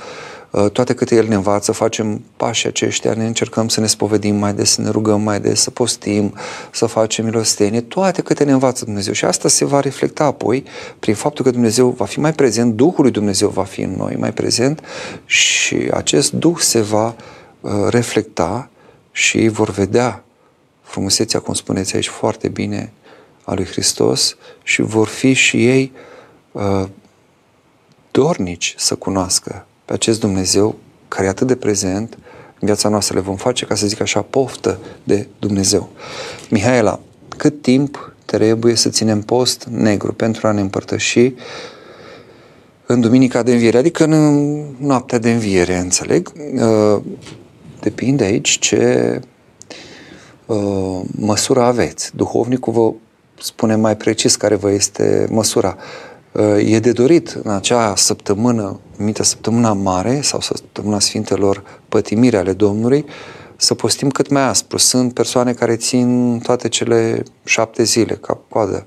uh, toate câte El ne învață, facem pașii aceștia, ne încercăm să ne spovedim mai des, să ne rugăm mai des, să postim, să facem milostenie, toate câte ne învață Dumnezeu. Și asta se va reflecta apoi prin faptul că Dumnezeu va fi mai prezent, Duhul lui Dumnezeu va fi în noi mai prezent și acest Duh se va uh, reflecta și vor vedea frumusețea, cum spuneți aici foarte bine, a lui Hristos și vor fi și ei uh, dornici să cunoască pe acest Dumnezeu care e atât de prezent în viața noastră. Le vom face, ca să zic așa, poftă de Dumnezeu. Mihaela, cât timp trebuie să ținem post negru pentru a ne împărtăși în Duminica de Înviere, adică în noaptea de Înviere, înțeleg? Uh, depinde aici ce uh, măsură aveți. Duhovnicul vă spune mai precis care vă este măsura. Uh, e de dorit în acea săptămână, numită săptămâna mare sau săptămâna Sfintelor Pătimire ale Domnului, să postim cât mai aspru. Sunt persoane care țin toate cele șapte zile, ca coadă.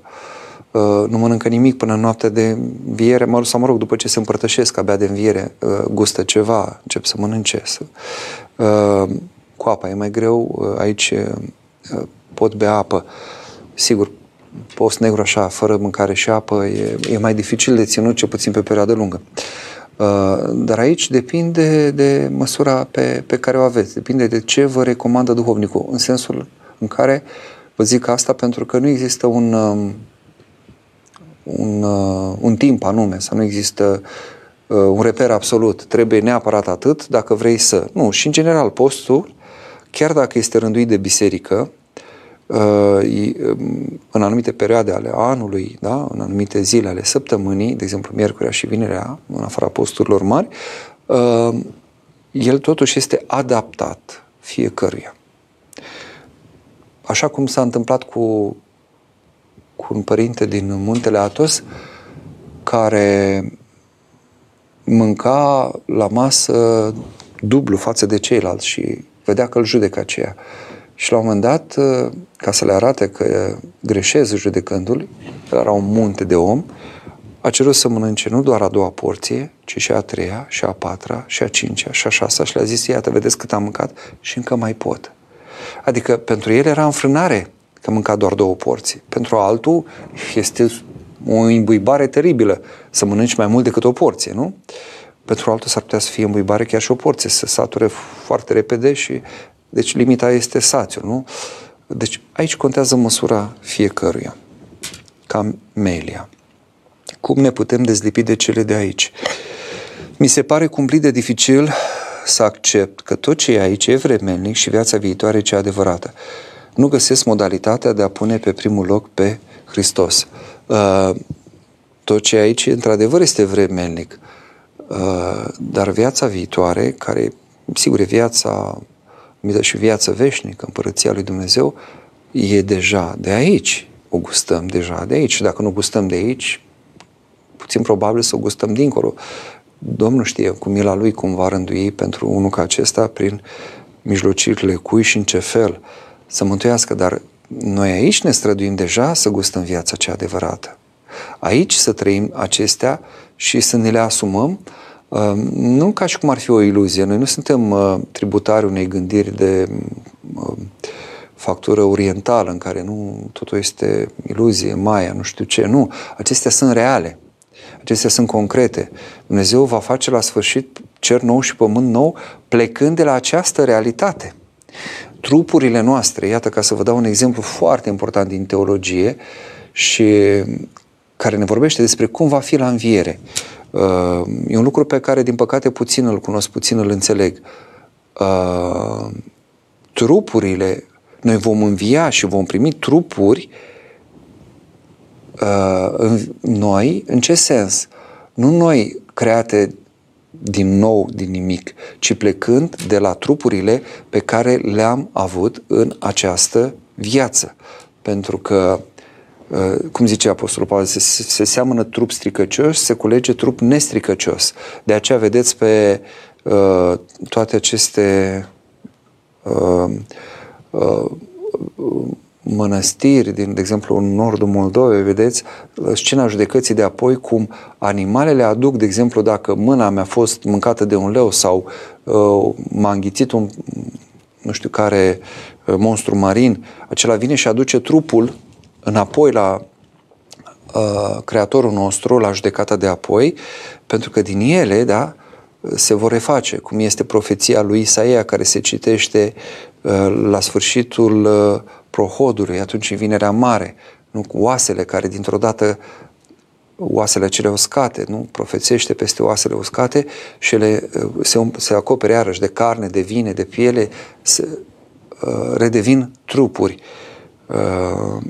uh, nu mănâncă nimic până în noaptea de înviere, mă, sau mă rog, după ce se împărtășesc abia de înviere, uh, gustă ceva, încep să mănânce. Să, uh, cu apa e mai greu, aici pot bea apă. Sigur, post negru așa, fără mâncare și apă, e, e mai dificil de ținut, ce puțin pe perioadă lungă. Dar aici depinde de măsura pe, pe care o aveți, depinde de ce vă recomandă duhovnicul, în sensul în care vă zic asta pentru că nu există un, um, un, uh, un timp anume, sau nu există uh, un reper absolut. Trebuie neapărat atât dacă vrei să. Nu, și în general postul, chiar dacă este rânduit de biserică, uh, um, în anumite perioade ale anului, da? în anumite zile ale săptămânii, de exemplu miercurea și vinerea, în afara posturilor mari, el totuși este adaptat fiecăruia. Așa cum s-a întâmplat cu cu un părinte din Muntele Atos care mânca la masă dublu față de ceilalți și vedea că îl judecă aceea. Și la un moment dat, ca să le arate că greșez judecându-l, era un munte de om, a cerut să mănânce nu doar a doua porție, ci și a treia, și a patra, și a cincea, și a șasea. Și le-a zis, iată, vedeți cât am mâncat și încă mai pot. Adică pentru el era înfrânare că mânca doar două porții. Pentru altul este o îmbuibare teribilă să mănânci mai mult decât o porție, nu? Pentru altul s-ar putea să fie îmbuibare chiar și o porție, să sature foarte repede și deci limita este sațiul, nu? Deci aici contează măsura fiecăruia. Camelia. Cum ne putem dezlipi de cele de aici? Mi se pare cumplit de dificil să accept că tot ce e aici e vremelnic și viața viitoare e cea adevărată nu găsesc modalitatea de a pune pe primul loc pe Hristos. Uh, tot ce aici, într-adevăr, este vremelnic. Uh, dar viața viitoare, care, sigur, e viața, și viața veșnică, împărăția lui Dumnezeu, e deja de aici. O gustăm deja de aici. Și dacă nu gustăm de aici, puțin probabil să o gustăm dincolo. Domnul știe cu mila lui cum va rândui pentru unul ca acesta prin mijlocirile cui și în ce fel. Uh, să mântuiască, dar noi aici ne străduim deja să gustăm viața cea adevărată. Aici să trăim acestea și să ne le asumăm, uh, nu ca și cum ar fi o iluzie. Noi nu suntem uh, tributari unei gândiri de uh, factură orientală în care nu totul este iluzie, maia, nu știu ce. Nu, acestea sunt reale. Acestea sunt concrete. Dumnezeu va face la sfârșit cer nou și pământ nou plecând de la această realitate trupurile noastre, iată ca să vă dau un exemplu foarte important din teologie și care ne vorbește despre cum va fi la înviere. Uh, e un lucru pe care, din păcate, puțin îl cunosc, puțin îl înțeleg. Uh, trupurile, noi vom învia și vom primi trupuri uh, noi, în ce sens? Nu noi create din nou din nimic, ci plecând de la trupurile pe care le-am avut în această viață. Pentru că, uh, cum zice Apostolul Pavel, se, se seamănă trup stricăcios, se culege trup nestricăcios. De aceea vedeți pe uh, toate aceste uh, uh, mănăstiri, din, de exemplu, în nordul Moldovei, vedeți scena judecății de apoi cum animalele aduc, de exemplu, dacă mâna mea a fost mâncată de un leu sau uh, m-a înghițit un, nu știu care, uh, monstru marin, acela vine și aduce trupul înapoi la uh, Creatorul nostru, la judecata de apoi, pentru că din ele, da, se vor reface, cum este profeția lui Isaia care se citește uh, la sfârșitul uh, prohodului, atunci în vinerea mare, nu cu oasele care dintr-o dată oasele cele uscate, nu? Profețește peste oasele uscate și ele uh, se, se acopere iarăși de carne, de vine, de piele, se, uh, redevin trupuri. Uh,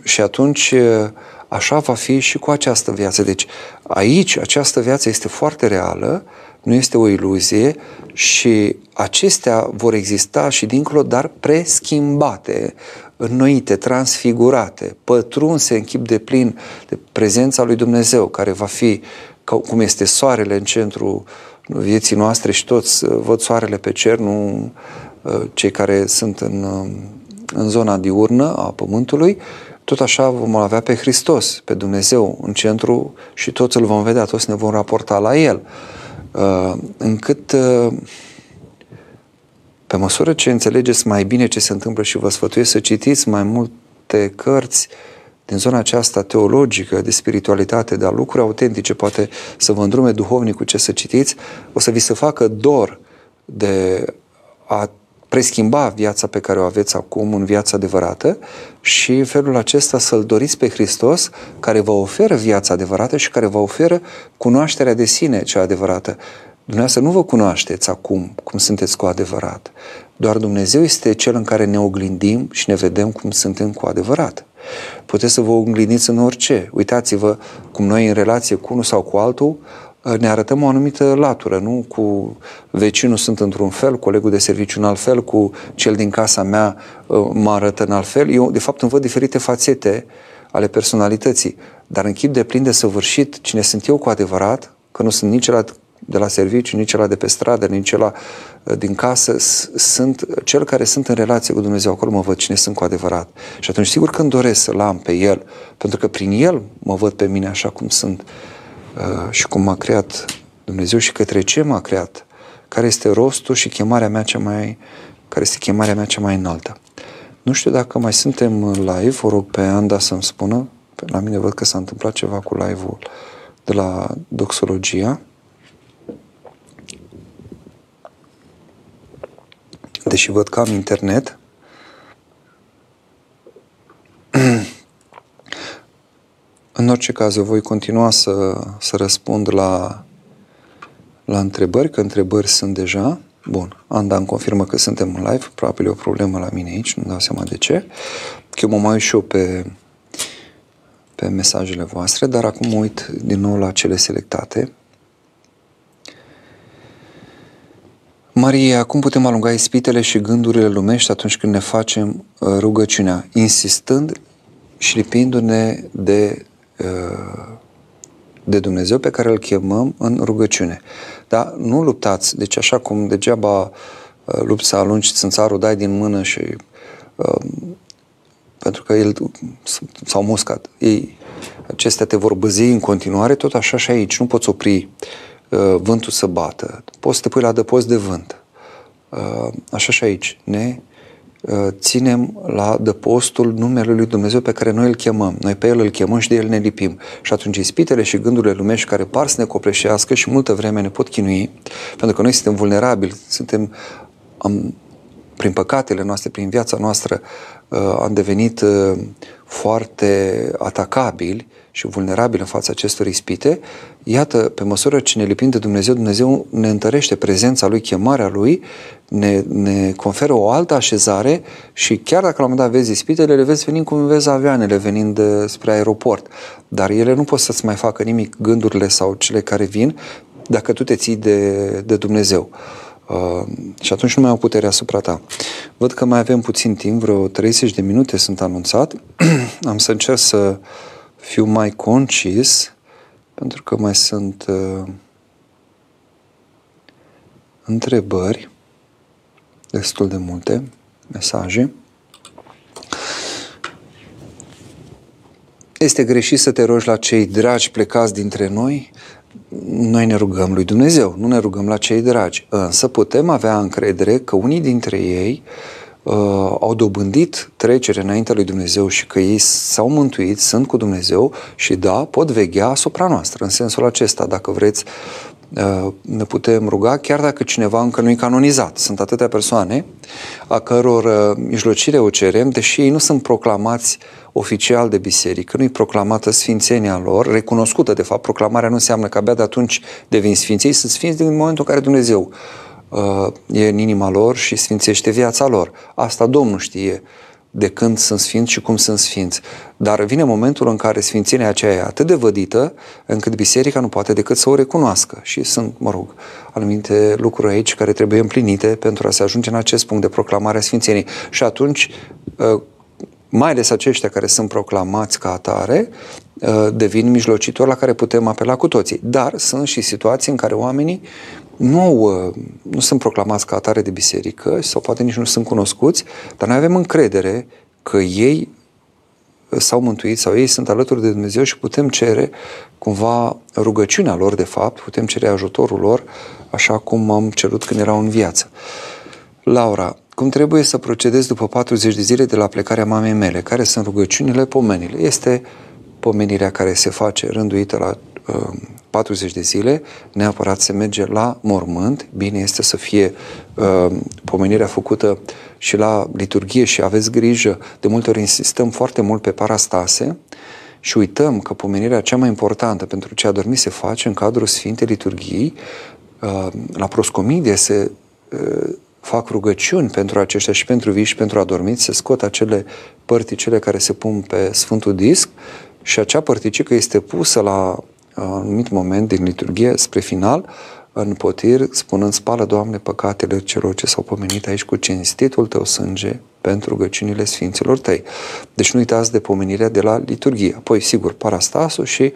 și atunci uh, așa va fi și cu această viață. Deci aici această viață este foarte reală, nu este o iluzie și acestea vor exista și dincolo, dar preschimbate înnoite, transfigurate, pătrunse în chip de plin de prezența lui Dumnezeu, care va fi cum este soarele în centru vieții noastre și toți uh, văd soarele pe cer, nu uh, cei care sunt în, uh, în zona diurnă a Pământului, tot așa vom avea pe Hristos, pe Dumnezeu în centru și toți îl vom vedea, toți ne vom raporta la El. Uh, încât uh, pe măsură ce înțelegeți mai bine ce se întâmplă și vă sfătuiesc să citiți mai multe cărți din zona aceasta teologică, de spiritualitate, de a lucruri autentice, poate să vă îndrume duhovnicul ce să citiți, o să vi se facă dor de a preschimba viața pe care o aveți acum în viața adevărată și în felul acesta să-L doriți pe Hristos care vă oferă viața adevărată și care vă oferă cunoașterea de sine cea adevărată. Dumneavoastră nu vă cunoașteți acum cum sunteți cu adevărat. Doar Dumnezeu este Cel în care ne oglindim și ne vedem cum suntem cu adevărat. Puteți să vă oglindiți în orice. Uitați-vă cum noi în relație cu unul sau cu altul ne arătăm o anumită latură, nu? Cu vecinul sunt într-un fel, colegul de serviciu în alt fel, cu cel din casa mea uh, mă arătă în alt fel. Eu, de fapt, îmi văd diferite fațete ale personalității, dar în chip de plin de săvârșit, cine sunt eu cu adevărat, că nu sunt nici la de la serviciu, nici la de pe stradă, nici la uh, din casă, sunt cel care sunt în relație cu Dumnezeu. Acolo mă văd cine sunt cu adevărat. Și atunci, sigur că îmi doresc să-L am pe El, pentru că prin El mă văd pe mine așa cum sunt Uh, și cum m-a creat Dumnezeu și către ce m-a creat, care este rostul și chemarea mea cea mai, care este chemarea mea cea mai înaltă. Nu știu dacă mai suntem live, o rog pe Anda să-mi spună, la mine văd că s-a întâmplat ceva cu live-ul de la Doxologia. Deși văd că am internet, În orice caz, eu voi continua să, să răspund la, la întrebări, că întrebări sunt deja. Bun, Anda îmi confirmă că suntem în live, probabil e o problemă la mine aici, nu dau seama de ce. Că eu mă mai uit și eu pe, pe mesajele voastre, dar acum mă uit din nou la cele selectate. Maria, cum putem alunga ispitele și gândurile lumești atunci când ne facem uh, rugăciunea, insistând și lipindu-ne de de Dumnezeu pe care îl chemăm în rugăciune. Dar nu luptați, deci așa cum degeaba uh, lupți să alungi țânțarul, dai din mână și uh, pentru că el s-au muscat. Ei, acestea te vor băzi în continuare, tot așa și aici. Nu poți opri uh, vântul să bată. Poți să te pui la adăpost de vânt. Uh, așa și aici. Ne Uh, ținem la dăpostul numelui lui Dumnezeu pe care noi îl chemăm. Noi pe el îl chemăm și de el ne lipim. Și atunci ispitele și gândurile lumești care par să ne copleșească și multă vreme ne pot chinui, pentru că noi suntem vulnerabili, suntem am, prin păcatele noastre, prin viața noastră, uh, am devenit uh, foarte atacabili și vulnerabili în fața acestor ispite, iată, pe măsură ce ne lipim de Dumnezeu, Dumnezeu ne întărește prezența Lui, chemarea Lui, ne, ne conferă o altă așezare și chiar dacă la un moment dat vezi ispitele, le vezi venind cum vezi avioanele venind de, spre aeroport. Dar ele nu pot să-ți mai facă nimic, gândurile sau cele care vin, dacă tu te ții de, de Dumnezeu. Uh, și atunci nu mai au putere asupra ta. Văd că mai avem puțin timp, vreo 30 de minute sunt anunțat. Am să încerc să fiu mai concis, pentru că mai sunt uh, întrebări, destul de multe mesaje. Este greșit să te rogi la cei dragi plecați dintre noi? Noi ne rugăm lui Dumnezeu, nu ne rugăm la cei dragi. Însă putem avea încredere că unii dintre ei uh, uh, au dobândit trecere înaintea lui Dumnezeu și că ei s-au mântuit, sunt cu Dumnezeu și da, pot veghea asupra noastră. În sensul acesta, dacă vreți, uh, ne putem ruga, chiar dacă cineva încă nu e canonizat. Sunt atâtea persoane a căror uh, mijlocire o cerem, deși ei nu sunt proclamați oficial de biserică, nu-i proclamată sfințenia lor, recunoscută de fapt, proclamarea nu înseamnă că abia de atunci devin sfinți, ei sunt sfinți din momentul în care Dumnezeu Uh, e în inima lor și sfințește viața lor. Asta Domnul știe de când sunt sfinți și cum sunt sfinți. Dar vine momentul în care sfințenia aceea e atât de vădită încât biserica nu poate decât să o recunoască. Și sunt, mă rog, anumite lucruri aici care trebuie împlinite pentru a se ajunge în acest punct de proclamare a sfințeniei. Și atunci, uh, mai ales aceștia care sunt proclamați ca atare, uh, devin mijlocitori la care putem apela cu toții. Dar sunt și situații în care oamenii nu, uh, nu sunt proclamați ca atare de biserică sau poate nici nu sunt cunoscuți, dar noi avem încredere că ei s-au mântuit sau ei sunt alături de Dumnezeu și putem cere cumva rugăciunea lor, de fapt, putem cere ajutorul lor, așa cum am cerut când erau în viață. Laura, cum trebuie să procedez după 40 de zile de la plecarea mamei mele? Care sunt rugăciunile, pomenile? Este pomenirea care se face rânduită la uh, 40 de zile, neapărat se merge la mormânt, bine este să fie uh, pomenirea făcută și la liturghie și aveți grijă, de multe ori insistăm foarte mult pe parastase și uităm că pomenirea cea mai importantă pentru ce a dormit se face în cadrul Sfintei Liturghiei, uh, la proscomidie se uh, fac rugăciuni pentru aceștia și pentru vii și pentru adormiți, se scot acele părticele care se pun pe Sfântul Disc și acea părticică este pusă la anumit moment din liturghie, spre final, în potir, spunând, spală, Doamne, păcatele celor ce s-au pomenit aici cu cinstitul Tău sânge pentru rugăciunile Sfinților Tăi. Deci nu uitați de pomenirea de la liturghie. Apoi, sigur, parastasul și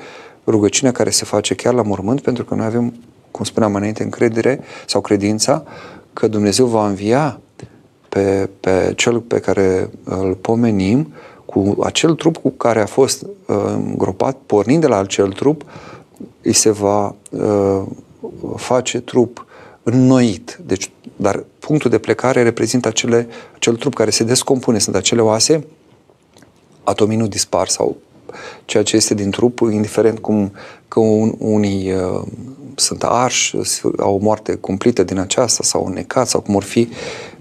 rugăciunea care se face chiar la mormânt, pentru că noi avem, cum spuneam înainte, încredere sau credința că Dumnezeu va învia pe, pe cel pe care îl pomenim cu acel trup cu care a fost uh, îngropat, pornind de la acel trup, îi se va uh, face trup înnoit. Deci, dar punctul de plecare reprezintă acele, acel trup care se descompune, sunt acele oase, atomii nu dispar sau ceea ce este din trup, indiferent cum că un, unii uh, sunt arși, au o moarte cumplită din aceasta sau necat sau cum or fi,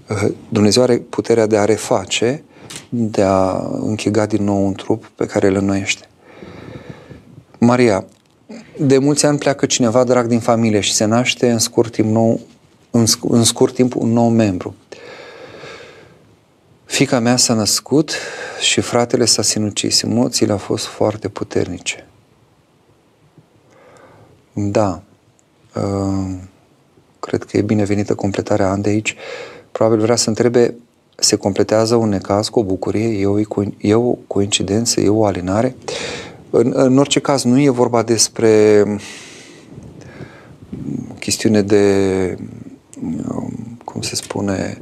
uh, Dumnezeu are puterea de a reface de a închega din nou un trup pe care îl înnoiește. Maria, de mulți ani pleacă cineva drag din familie și se naște în scurt timp, nou, în, în scurt timp un nou membru. Fica mea s-a născut și fratele s-a sinucis. Emoțiile au fost foarte puternice. Da, uh, cred că e binevenită completarea an de aici. Probabil vrea să întrebe se completează un necaz cu o bucurie, e o, e o coincidență, e o alinare. În, în orice caz, nu e vorba despre chestiune de, cum se spune,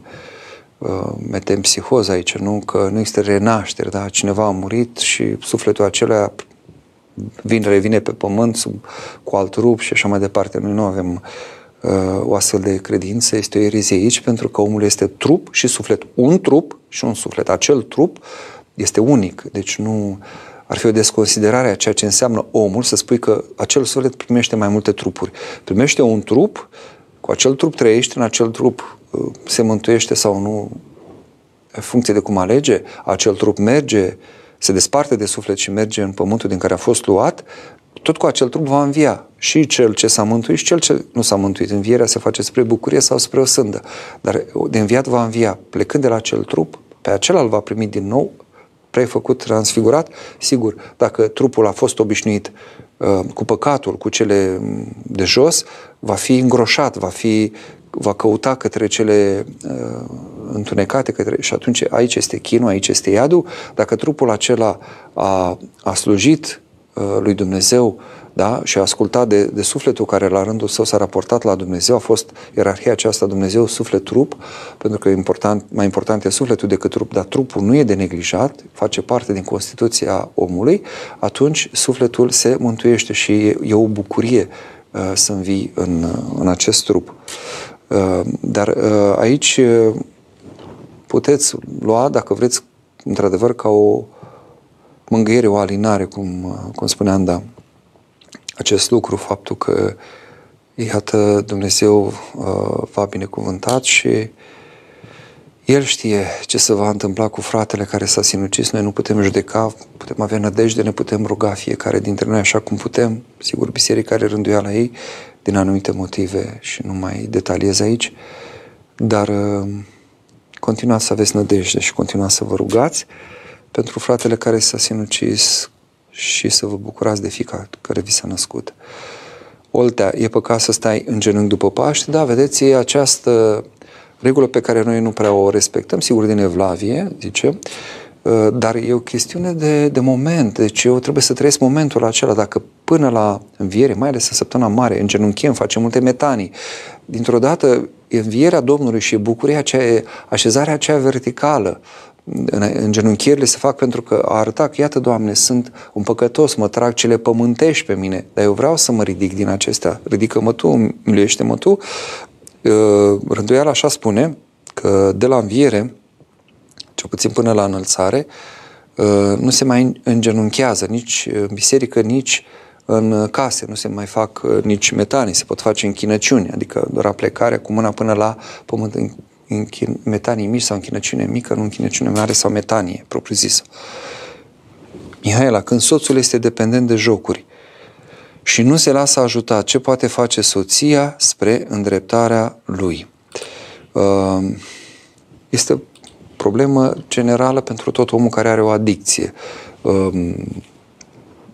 uh, metempsihoză aici, nu? Că nu există renaștere, da? Cineva a murit și sufletul acela vine, revine pe pământ sub, cu alt rup și așa mai departe. Noi nu avem Uh, o astfel de credință este o erezie aici, pentru că omul este trup și suflet. Un trup și un suflet. Acel trup este unic, deci nu ar fi o desconsiderare a ceea ce înseamnă omul să spui că acel suflet primește mai multe trupuri. Primește un trup, cu acel trup trăiește, în acel trup uh, se mântuiește sau nu, în funcție de cum alege, acel trup merge, se desparte de suflet și merge în pământul din care a fost luat, tot cu acel trup va învia și cel ce s-a mântuit și cel ce nu s-a mântuit. Învierea se face spre bucurie sau spre o sândă. Dar de înviat va învia. Plecând de la acel trup, pe acela îl va primi din nou, prefăcut, transfigurat. Sigur, dacă trupul a fost obișnuit uh, cu păcatul, cu cele de jos, va fi îngroșat, va fi va căuta către cele uh, întunecate către, și atunci aici este chinul, aici este iadul. Dacă trupul acela a, a slujit uh, lui Dumnezeu da? și a ascultat de, de sufletul care la rândul său s-a raportat la Dumnezeu, a fost ierarhia aceasta Dumnezeu, suflet, trup, pentru că important, mai important e sufletul decât trup, dar trupul nu e de neglijat, face parte din Constituția omului, atunci sufletul se mântuiește și e, e o bucurie uh, să învii în, uh, în acest trup. Uh, dar uh, aici uh, puteți lua, dacă vreți, într-adevăr, ca o mângâiere, o alinare, cum, uh, cum spunea Anda, acest lucru, faptul că, iată, Dumnezeu uh, v-a binecuvântat și El știe ce se va întâmpla cu fratele care s-a sinucis. Noi nu putem judeca, putem avea nădejde, ne putem ruga fiecare dintre noi așa cum putem. Sigur, biserica are rânduiala ei din anumite motive și nu mai detaliez aici, dar uh, continuați să aveți nădejde și continuați să vă rugați pentru fratele care s-a sinucis, și să vă bucurați de fica care vi s-a născut. Oltea, e păcat să stai în genunchi după Paște? Da, vedeți, e această regulă pe care noi nu prea o respectăm, sigur din Evlavie, zice, uh, dar e o chestiune de, de moment, deci eu trebuie să trăiesc momentul acela, dacă până la înviere, mai ales în săptămâna mare, în genunchem, facem multe metanii, dintr-o dată învierea Domnului și bucuria aceea, așezarea aceea verticală, în genunchierile se fac pentru că a arăta că, iată, Doamne, sunt un păcătos, mă trag cele pământești pe mine, dar eu vreau să mă ridic din acestea. Ridică-mă Tu, miluiește-mă Tu. Uh, rânduiala așa spune că de la înviere, cel puțin până la înălțare, uh, nu se mai îngenunchează nici în biserică, nici în case, nu se mai fac nici metanii, se pot face închinăciuni, adică doar plecarea cu mâna până la pământ închin, metanii mici sau închinăciune mică, nu închinăciune mare sau metanie, propriu-zisă. Mihaela, când soțul este dependent de jocuri și nu se lasă ajutat, ce poate face soția spre îndreptarea lui? Uh, este problemă generală pentru tot omul care are o adicție uh,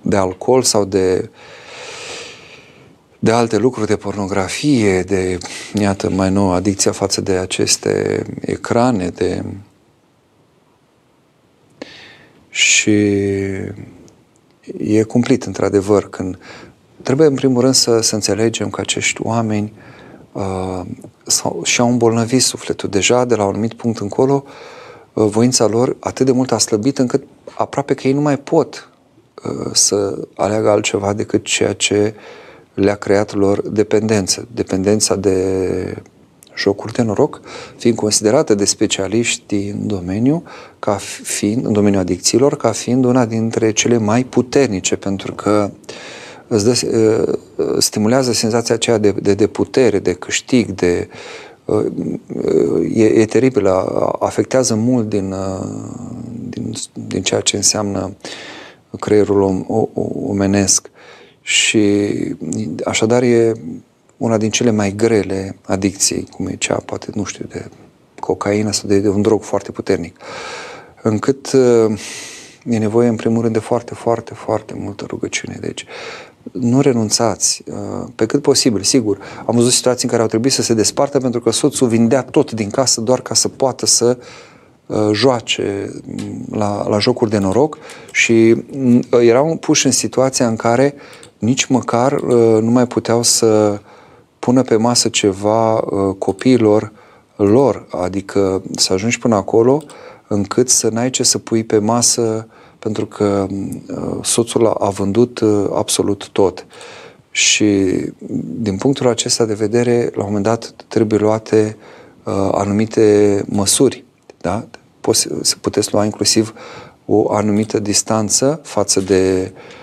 de alcool sau de de alte lucruri, de pornografie, de, iată, mai nou, adicția față de aceste ecrane, de... Și e cumplit, într-adevăr, când trebuie, în primul rând, să, să înțelegem că acești oameni uh, și-au îmbolnăvit sufletul. Deja, de la un anumit punct încolo, uh, voința lor atât de mult a slăbit încât aproape că ei nu mai pot uh, să aleagă altceva decât ceea ce uh, le-a creat lor dependență. Dependența de jocuri de noroc, fiind considerată de specialiști în domeniu, ca fiind, în domeniul adicțiilor, ca fiind una dintre cele mai puternice, pentru că îți dă, ă, stimulează senzația aceea de, de, de putere, de câștig, de ă, e, e teribil, afectează mult din, ă, din, din ceea ce înseamnă creierul om, omenesc. Și așadar e una din cele mai grele adicții, cum e cea, poate, nu știu, de cocaină sau de, de un drog foarte puternic. Încât uh, e nevoie, în primul rând, de foarte, foarte, foarte multă rugăciune. Deci, nu renunțați, uh, pe cât posibil, sigur. Am văzut situații în care au trebuit să se despartă pentru că soțul vindea tot din casă doar ca să poată să uh, joace la, la jocuri de noroc și erau puși în situația în care nici măcar uh, nu mai puteau să pună pe masă ceva uh, copiilor lor, adică să ajungi până acolo încât să n-ai ce să pui pe masă pentru că uh, soțul a vândut absolut tot. Și din punctul acesta de vedere, la un moment dat trebuie luate anumite măsuri. Da? Poți, puteți lua inclusiv o anumită distanță față de uh, Uh,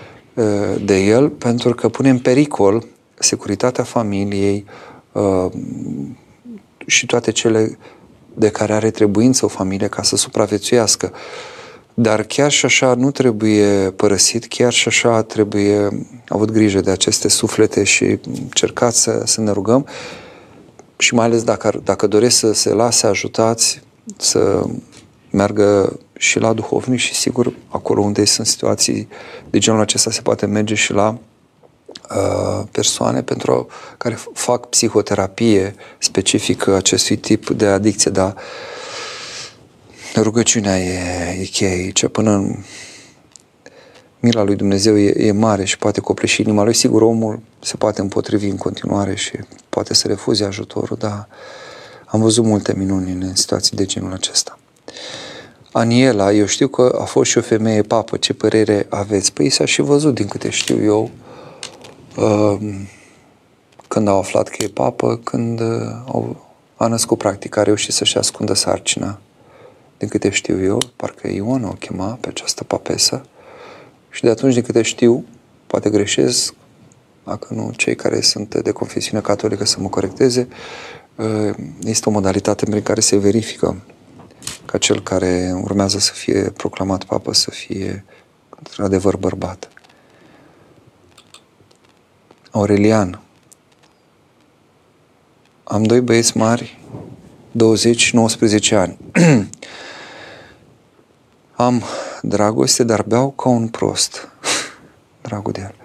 de el pentru că pune în pericol securitatea familiei uh, și toate cele de care are trebuință o familie ca să supraviețuiască. Dar chiar și așa nu trebuie părăsit, chiar și așa trebuie avut grijă de aceste suflete și încercați să, să ne rugăm și mai ales dacă, dacă doresc să se lase ajutați, să meargă și la duhovnic și sigur acolo unde sunt situații de genul acesta se poate merge și la uh, persoane pentru care fac psihoterapie specifică acestui tip de adicție, dar rugăciunea e, e cheie aici, până în mila lui Dumnezeu e, e mare și poate copleși inima lui. Sigur, omul se poate împotrivi în continuare și poate să refuze ajutorul, dar am văzut multe minuni în situații de genul acesta. Aniela, eu știu că a fost și o femeie papă, ce părere aveți? Păi s-a și văzut, din câte știu eu, um, când au aflat că e papă, când uh, au, a născut practic, a reușit să-și ascundă sarcina. Din câte știu eu, parcă Ion o chema pe această papesă și de atunci, din câte știu, poate greșesc, dacă nu cei care sunt de confesiune catolică să mă corecteze, uh, este o modalitate prin care se verifică ca cel care urmează să fie proclamat papă să fie într-adevăr bărbat. Aurelian. Am doi băieți mari, 20-19 ani. Am dragoste, dar beau ca un prost. Dragul de el.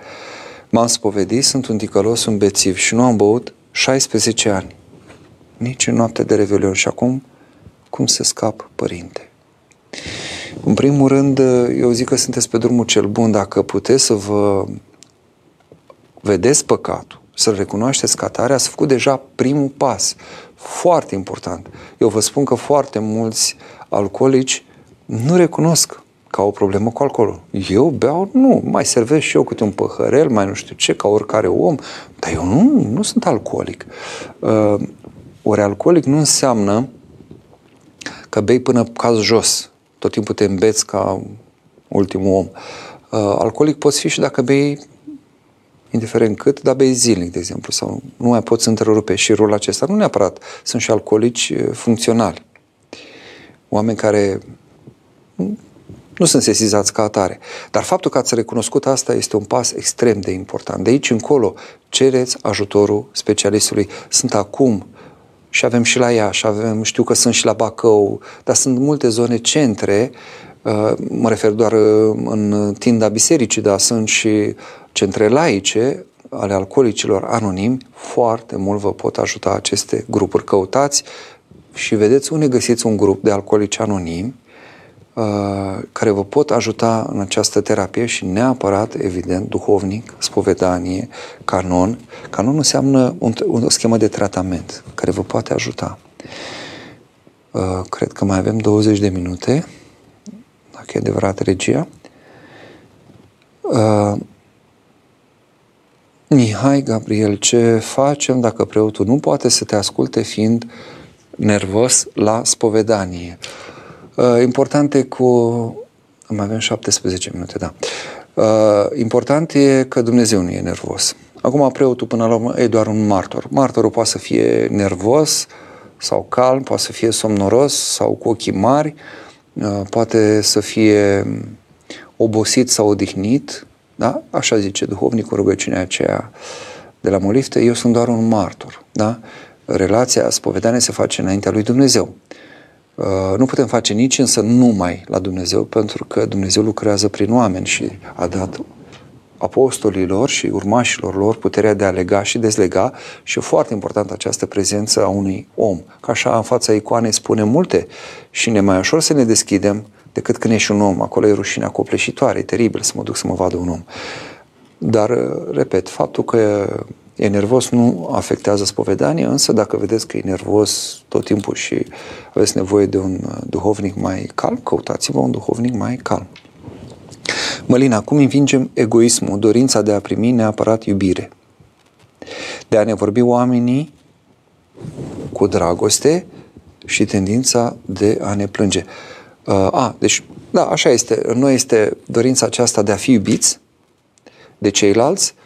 M-am spovedit, sunt un ticălos, un bețiv și nu am băut 16 ani. Nici în noapte de revelion și acum cum să scap, părinte? În primul rând, eu zic că sunteți pe drumul cel bun dacă puteți să vă vedeți păcatul, să-l recunoașteți ca tare, ați făcut deja primul pas. Foarte important. Eu vă spun că foarte mulți alcoolici nu recunosc ca o problemă cu alcoolul. Eu beau? Nu. Mai servesc și eu câte un păhărel, mai nu știu ce, ca oricare om, dar eu nu, nu sunt alcoolic. Uh, ori alcoolic nu înseamnă că bei până caz jos. Tot timpul te îmbeți ca ultimul om. Uh, alcoolic poți fi și dacă bei indiferent cât, dar bei zilnic, de exemplu, sau nu mai poți întrerupe șirul acesta. Nu neapărat, sunt și alcoolici uh, funcționali. Oameni care nu sunt sesizați ca atare. Dar faptul că ați recunoscut asta este un pas extrem de important. De aici încolo cereți ajutorul specialistului. Sunt acum și avem și la ea, și avem, știu că sunt și la Bacău, dar sunt multe zone centre, uh, mă refer doar uh, în tinda bisericii, dar sunt și centre laice ale alcoolicilor anonimi, foarte mult vă pot ajuta aceste grupuri. Căutați și vedeți unde găsiți un grup de alcoolici anonimi Uh, care vă pot ajuta în această terapie și neapărat, evident, duhovnic, spovedanie, canon. Canon înseamnă un, o schemă de tratament care vă poate ajuta. Uh, cred că mai avem 20 de minute, dacă e adevărat regia. Uh, Mihai Gabriel, ce facem dacă preotul nu poate să te asculte fiind nervos la spovedanie? Uh, Uh, important e cu... Mai avem 17 minute, da. Uh, important e că Dumnezeu nu e nervos. Acum, preotul, până la urmă, e doar un martor. Martorul poate să fie nervos sau calm, poate să fie somnoros sau cu ochii mari, uh, poate să fie obosit sau odihnit, da? Așa zice duhovnicul rugăciunea aceea de la molifte, eu sunt doar un martor, da? Relația, spovedania se face înaintea lui Dumnezeu. Uh, nu putem face nici însă numai la Dumnezeu, pentru că Dumnezeu lucrează prin oameni și a dat apostolilor și urmașilor lor puterea de a lega și dezlega și e foarte importantă această prezență a unui om. Ca așa în fața icoanei spune multe și ne mai ușor să ne deschidem decât când ești un om. Acolo e rușinea copleșitoare, e teribil să mă duc să mă vadă un om. Dar, uh, repet, faptul că e nervos nu afectează spovedania, însă dacă vedeți că e nervos tot timpul și aveți nevoie de un uh, duhovnic mai calm, căutați-vă un duhovnic mai calm. Mălina, cum învingem egoismul, dorința de a primi neapărat iubire? De a ne vorbi oamenii cu dragoste și tendința de a ne plânge. Uh, a, deci, da, așa este. În noi este dorința aceasta de a fi iubiți de ceilalți, Uh,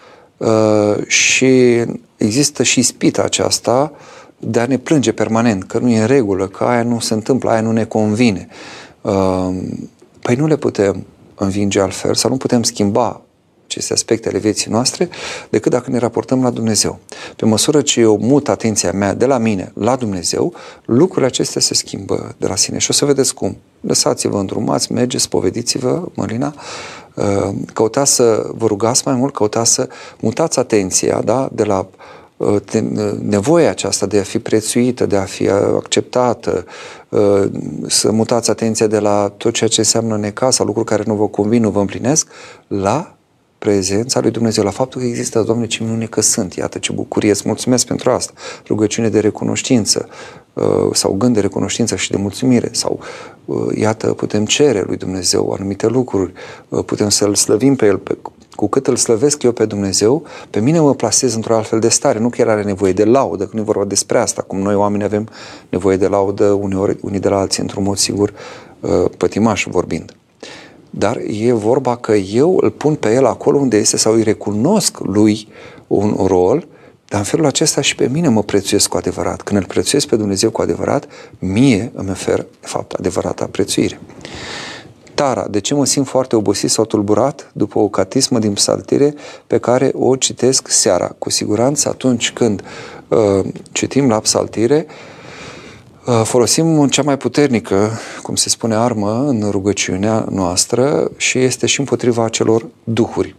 și există și spita aceasta de a ne plânge permanent, că nu e în regulă, că aia nu se întâmplă, aia nu ne convine. Uh, păi nu le putem învinge altfel sau nu putem schimba aceste aspecte ale vieții noastre decât dacă ne raportăm la Dumnezeu. Pe măsură ce eu mut atenția mea de la mine la Dumnezeu, lucrurile acestea se schimbă de la sine. Și o să vedeți cum. Lăsați-vă îndrumați, mergeți, spovediți-vă, Mărina, uh, căutați să vă rugați mai mult, căutați să mutați atenția da? de la uh, nevoia aceasta de a fi prețuită, de a fi acceptată, uh, să mutați atenția de la tot ceea ce înseamnă necasa, lucruri care nu vă convin, nu vă împlinesc, la prezența lui Dumnezeu, la faptul că există, Doamne, ce minune că sunt. Iată ce bucurie, îți mulțumesc pentru asta. Rugăciune de recunoștință uh, sau gând de recunoștință și de mulțumire sau uh, iată, putem cere lui Dumnezeu anumite lucruri, uh, putem să-L slăvim pe El, pe, cu cât îl slăvesc eu pe Dumnezeu, pe mine mă plasez într-o altfel de stare. Nu că El are nevoie de laudă, că nu e vorba despre asta, cum noi oameni avem nevoie de laudă uneori, unii de la alții, într-un mod sigur, pătimaș vorbind dar e vorba că eu îl pun pe el acolo unde este sau îi recunosc lui un rol, dar în felul acesta și pe mine mă prețuiesc cu adevărat. Când îl prețuiesc pe Dumnezeu cu adevărat, mie îmi ofer, de fapt, adevărata prețuire. Tara, de ce mă simt foarte obosit sau tulburat după o catismă din psaltire pe care o citesc seara? Cu siguranță atunci când uh, citim la psaltire, uh, Uh, folosim cea mai puternică, cum se spune, armă în rugăciunea noastră și este și împotriva acelor duhuri.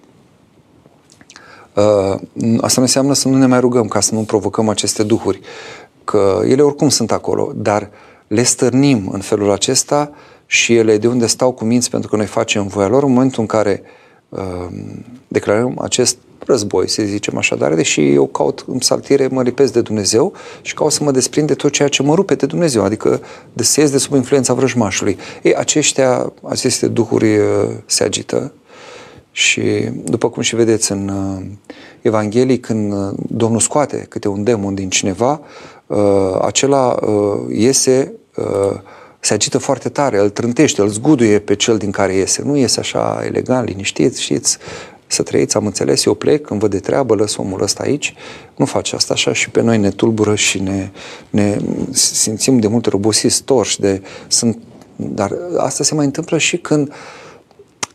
Uh, asta nu înseamnă să nu ne mai rugăm ca să nu provocăm aceste duhuri, că ele oricum sunt acolo, dar le stărnim în felul acesta și ele de unde stau cu minți pentru că noi facem voia lor în momentul în care uh, declarăm acest război, să zicem așa, dar deși eu caut în saltire, mă lipesc de Dumnezeu și caut să mă desprind de tot ceea ce mă rupe de Dumnezeu, adică de să ies de sub influența vrăjmașului. Ei, aceștia, aceste duhuri uh, se agită și după cum și vedeți în uh, Evanghelii, când uh, Domnul scoate câte un demon din cineva, acela iese se agită foarte tare, îl trântește, îl zguduie pe cel din care iese. Nu iese așa elegant, liniștit, știți, să trăiți, am înțeles, eu plec, când văd de treabă, lăs omul ăsta aici. Nu face asta așa și pe noi ne tulbură și ne, ne simțim de multe obosiți, torși, de, sunt, dar asta se mai întâmplă și când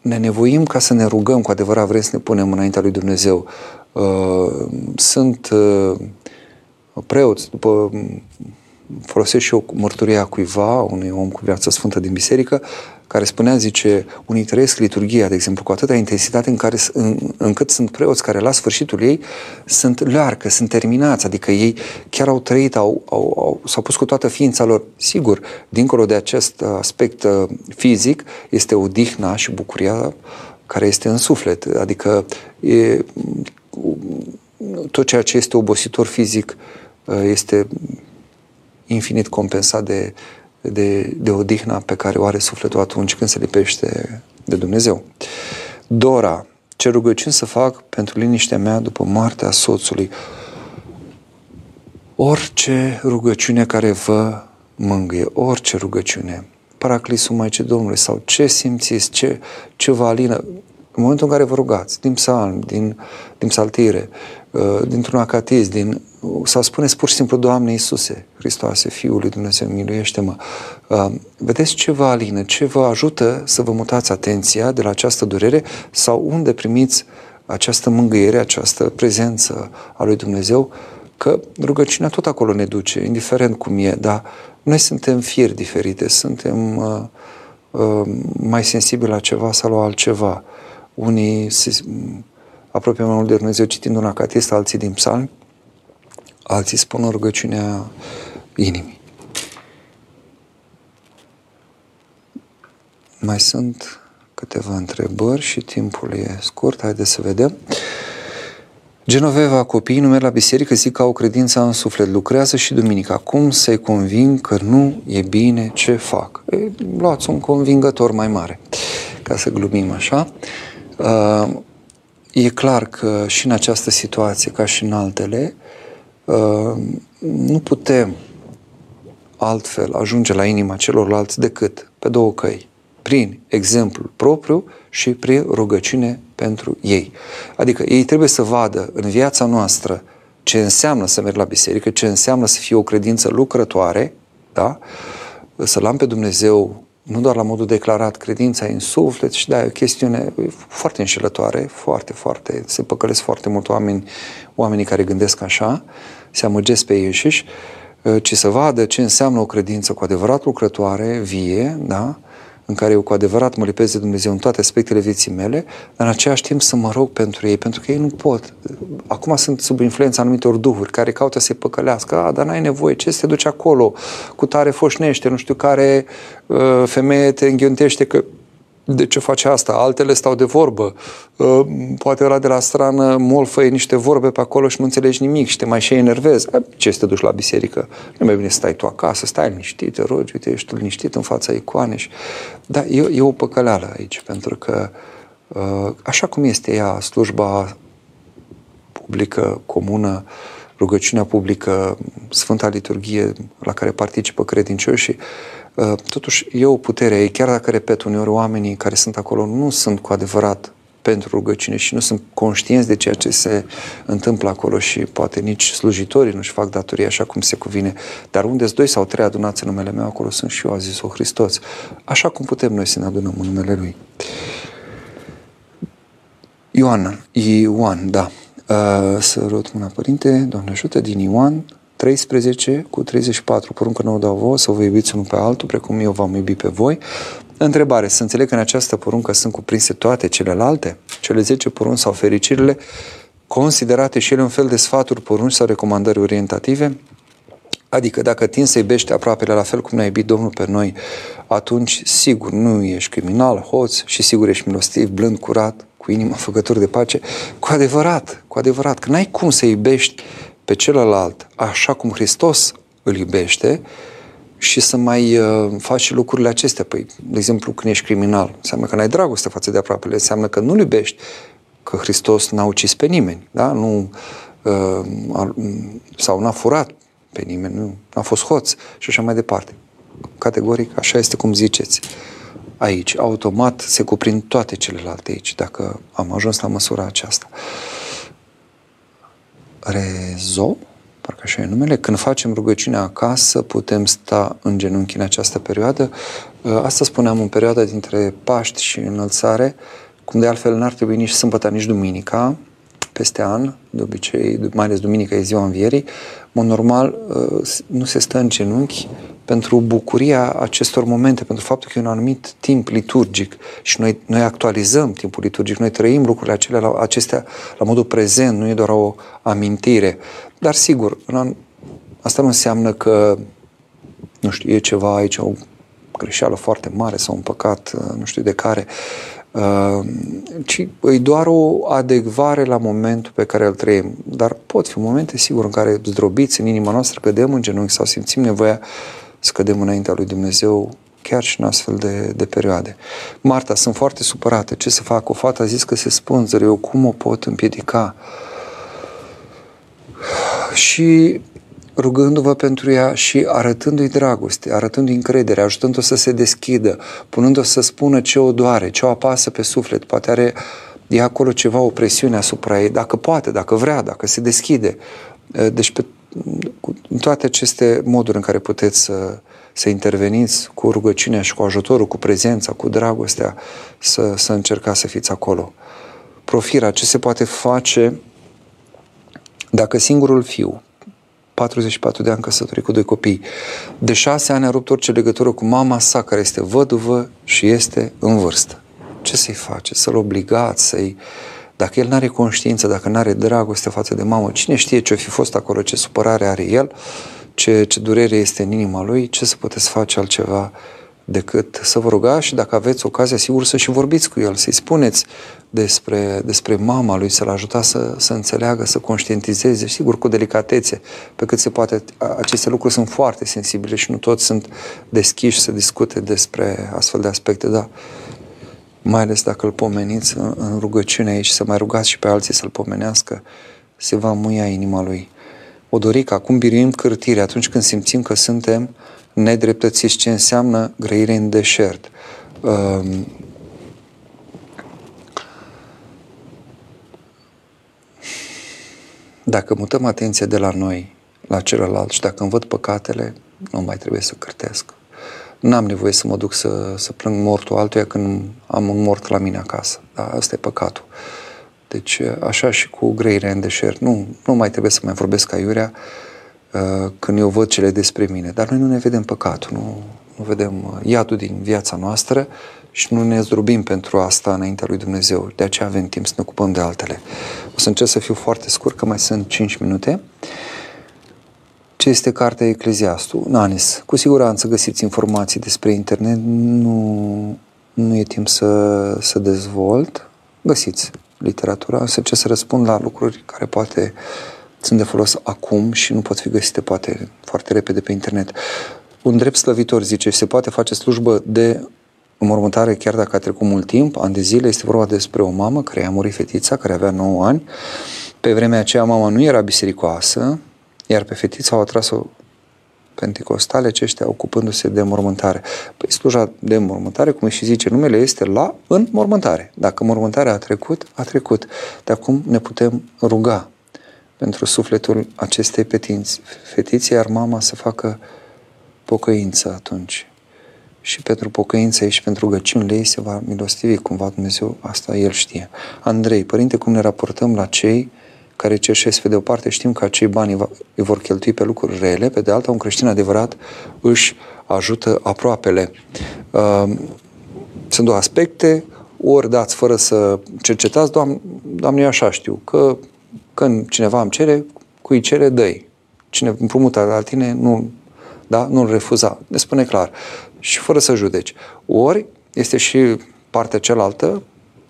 ne nevoim ca să ne rugăm, cu adevărat vrem să ne punem înaintea lui Dumnezeu. Uh, sunt uh, preoți, după folosesc și eu mărturia cuiva, unui om cu viață sfântă din biserică, care spunea, zice, unii trăiesc liturgia, de exemplu, cu atâta intensitate în care, în, încât sunt preoți care la sfârșitul ei sunt learcă, sunt terminați, adică ei chiar au trăit, au, au, au, s-au pus cu toată ființa lor. Sigur, dincolo de acest aspect uh, fizic, este odihna și bucuria care este în suflet, adică e, tot ceea ce este obositor fizic uh, este infinit compensat de, de, de odihna pe care o are sufletul atunci când se lipește de Dumnezeu. Dora, ce rugăciuni să fac pentru liniștea mea după moartea soțului? Orice rugăciune care vă mângâie, orice rugăciune, paraclisul Maicii Domnului sau ce simțiți, ce, ce vă alină, în momentul în care vă rugați, din psalm, din, din psaltire, uh, dintr-un acatism, din sau spuneți pur și simplu, Doamne Iisuse, Hristoase, Fiul lui Dumnezeu, miluiește-mă. Uh, vedeți ce vă alină, ce vă ajută să vă mutați atenția de la această durere sau unde primiți această mângâiere, această prezență a lui Dumnezeu, că rugăciunea tot acolo ne duce, indiferent cum e, dar noi suntem fieri diferite, suntem uh, uh, mai sensibili la ceva sau la altceva. Unii se apropie mai mult de Dumnezeu citind un acatist, alții din psalmi, alții spun o rugăciunea inimii. Mai sunt câteva întrebări și timpul e scurt, haideți să vedem. Genoveva, copiii nu merg la biserică, zic că au credința în suflet, lucrează și duminica. Cum să-i conving că nu e bine ce fac? E, luați un convingător mai mare, ca să glumim așa. Uh, e clar că și în această situație, ca și în altele, Uh, nu putem altfel ajunge la inima celorlalți decât pe două căi. Prin exemplul propriu și prin rugăciune pentru ei. Adică ei trebuie să vadă în viața noastră ce înseamnă să merg la biserică, ce înseamnă să fie o credință lucrătoare, da? să-L am pe Dumnezeu nu doar la modul declarat, credința în suflet și da, e o chestiune foarte înșelătoare, foarte, foarte, se păcălesc foarte mult oameni, oamenii care gândesc așa, se amăgesc pe ei înșiși, uh, ci să vadă ce înseamnă o credință cu adevărat lucrătoare, vie, da? În care eu cu adevărat mă lipesc de Dumnezeu în toate aspectele vieții mele, dar în același timp să mă rog pentru ei, pentru că ei nu pot. Acum sunt sub influența anumitor duhuri care caută să se păcălească, a, dar n-ai nevoie, ce să te duci acolo, cu tare foșnește, nu știu care uh, femeie te înghiontește că de ce face asta, altele stau de vorbă, uh, poate ăla de la strană molfăie niște vorbe pe acolo și nu înțelegi nimic și te mai și enervezi. Ce să te duci la biserică? Nu mai bine să stai tu acasă, stai liniștit, te rogi, uite, ești liniștit în fața icoanei. Și... Da, e, e o păcăleală aici, pentru că uh, așa cum este ea, slujba publică, comună, rugăciunea publică, Sfânta Liturghie la care participă credincioșii, Uh, totuși e o putere, chiar dacă, repet, uneori oamenii care sunt acolo nu sunt cu adevărat pentru rugăciune și nu sunt conștienți de ceea ce se întâmplă acolo și poate nici slujitorii nu-și fac datoria așa cum se cuvine. Dar unde sunt doi sau trei adunați în numele meu, acolo sunt și eu, a zis-o Hristos. Așa cum putem noi să ne adunăm în numele Lui. Ioan, Ioan, da. Uh, să rog mâna, Părinte, Doamne ajută, din Ioan 13 cu 34, poruncă nouă dau vouă, să vă iubiți unul pe altul, precum eu v-am iubit pe voi. Întrebare, să înțeleg că în această poruncă sunt cuprinse toate celelalte? Cele 10 porunci sau fericirile considerate și ele un fel de sfaturi, porunci sau recomandări orientative? Adică dacă tin să iubești aproapele la fel cum ne-a iubit Domnul pe noi, atunci sigur nu ești criminal, hoț și sigur ești milostiv, blând, curat, cu inima făcător de pace, cu adevărat, cu adevărat, că n-ai cum să iubești pe celălalt așa cum Hristos îl iubește și să mai uh, faci lucrurile acestea. Păi, de exemplu, când ești criminal, înseamnă că n-ai dragoste față de aproapele, înseamnă că nu-L iubești, că Hristos n-a ucis pe nimeni, da? Nu, uh, sau n-a furat pe nimeni, nu a fost hoț și așa mai departe. Categoric, așa este cum ziceți. Aici, automat, se cuprind toate celelalte aici, dacă am ajuns la măsura aceasta. Rezo, parcă așa e numele, când facem rugăciunea acasă, putem sta în genunchi în această perioadă. Asta spuneam în perioada dintre Paști și înălțare, cum de altfel n-ar trebui nici sâmbătă, nici duminica, peste an, de obicei, mai ales duminica e ziua învierii, mod normal uh, nu se stă în genunchi pentru bucuria acestor momente, pentru faptul că e un anumit timp liturgic și noi, noi actualizăm timpul liturgic, noi trăim lucrurile acelea, la, acestea la modul prezent, nu e doar o amintire. Dar sigur, an, asta nu înseamnă că, nu știu, e ceva aici, o greșeală foarte mare sau un păcat, uh, nu știu de care, Uh, ci e doar o adecvare la momentul pe care îl trăim. Dar pot fi momente, sigur, în care zdrobiți în inima noastră, cădem în genunchi sau simțim nevoia să cădem înaintea lui Dumnezeu chiar și în astfel de, de perioade. Marta, sunt foarte supărată. Ce să fac? O fată a zis că se spânzără. Eu cum o pot împiedica? Și rugându-vă pentru ea și arătându-i dragoste, arătându-i încredere, ajutându-o să se deschidă, punându-o să spună ce o doare, ce o apasă pe suflet, poate are e acolo ceva, o presiune asupra ei, dacă poate, dacă vrea, dacă se deschide. Deci pe cu toate aceste moduri în care puteți să, să interveniți cu rugăciunea și cu ajutorul, cu prezența, cu dragostea, să, să încercați să fiți acolo. Profira, ce se poate face dacă singurul fiu 44 de ani căsătorit cu doi copii. De șase ani a rupt orice legătură cu mama sa, care este văduvă și este în vârstă. Ce să-i face? Să-l obligați, să-i... Dacă el nu are conștiință, dacă nu are dragoste față de mamă, cine știe ce-o fi fost acolo, ce supărare are el, ce, ce durere este în inima lui, ce să puteți face altceva decât să vă rugați și dacă aveți ocazia, sigur, să și vorbiți cu el, să-i spuneți despre, despre mama lui, să-l ajutați să, să înțeleagă, să conștientizeze, sigur, cu delicatețe, pe cât se poate. Aceste lucruri sunt foarte sensibile și nu toți sunt deschiși să discute despre astfel de aspecte, dar mai ales dacă îl pomeniți în, în rugăciune aici, să mai rugați și pe alții să-l pomenească, se va muia inima lui. Odorica, acum biruim cârtire atunci când simțim că suntem nedreptățiți, ce înseamnă grăire în deșert. Um, dacă mutăm atenția de la noi la celălalt și dacă îmi văd păcatele, nu mai trebuie să cârtesc. N-am nevoie să mă duc să, să plâng mortul altuia când am un mort la mine acasă. Da, asta e păcatul. Deci, așa și cu grăire în deșert. Nu, nu mai trebuie să mai vorbesc aiurea, Uh, când eu văd cele despre mine. Dar noi nu ne vedem păcatul, nu, nu vedem uh, iadul din viața noastră și nu ne zdrobim pentru asta înaintea lui Dumnezeu. De aceea avem timp să ne ocupăm de altele. O să încerc să fiu foarte scurt, că mai sunt 5 minute. Ce este cartea Ecleziastul? Nanis. Cu siguranță găsiți informații despre internet. Nu, nu e timp să, să dezvolt. Găsiți literatura. Să încerc să răspund la lucruri care poate sunt de folos acum și nu pot fi găsite poate foarte repede pe internet. Un drept slăvitor zice, se poate face slujbă de înmormântare chiar dacă a trecut mult timp, ani de zile, este vorba despre o mamă care a murit fetița, care avea 9 ani. Pe vremea aceea mama nu era bisericoasă, iar pe fetița au atras-o pentecostale aceștia ocupându-se de mormântare. Păi sluja de mormântare, cum și zice numele, este la în mormântare. Dacă mormântarea a trecut, a trecut. De acum ne putem ruga pentru sufletul acestei petinți, fetițe, iar mama să facă pocăință atunci. Și pentru pocăința ei și pentru rugăciunile ei se va milostivi cumva Dumnezeu, asta El știe. Andrei, Părinte, cum ne raportăm la cei care cerșesc pe de o parte, știm că acei bani îi vor cheltui pe lucruri rele, pe de alta, un creștin adevărat își ajută aproapele. Uh, sunt două aspecte, ori dați fără să cercetați, Doamne, Doamne, eu așa știu, că când cineva îmi cere, cui cere, dă Cine împrumută la tine, nu, da? nu-l refuza. Ne spune clar. Și fără să judeci. Ori este și partea cealaltă,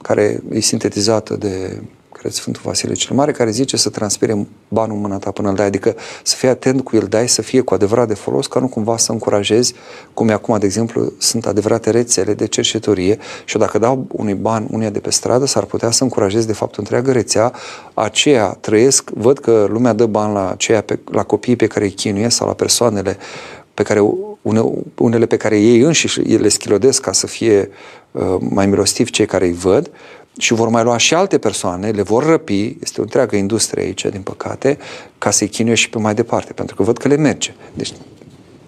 care e sintetizată de cred, Sfântul Vasile cel Mare, care zice să transpire banul în mâna ta până îl dai, adică să fii atent cu el dai, să fie cu adevărat de folos, ca nu cumva să încurajezi, cum e acum, de exemplu, sunt adevărate rețele de cercetorie și dacă dau unui ban unia de pe stradă, s-ar putea să încurajezi de fapt o întreagă rețea, aceea trăiesc, văd că lumea dă bani la, aceea pe, la copiii pe care îi chinuie sau la persoanele pe care, unele pe care ei înșiși le schilodesc ca să fie uh, mai milostivi cei care îi văd, și vor mai lua și alte persoane, le vor răpi, este o întreagă industrie aici, din păcate, ca să-i chinuie și pe mai departe, pentru că văd că le merge. Deci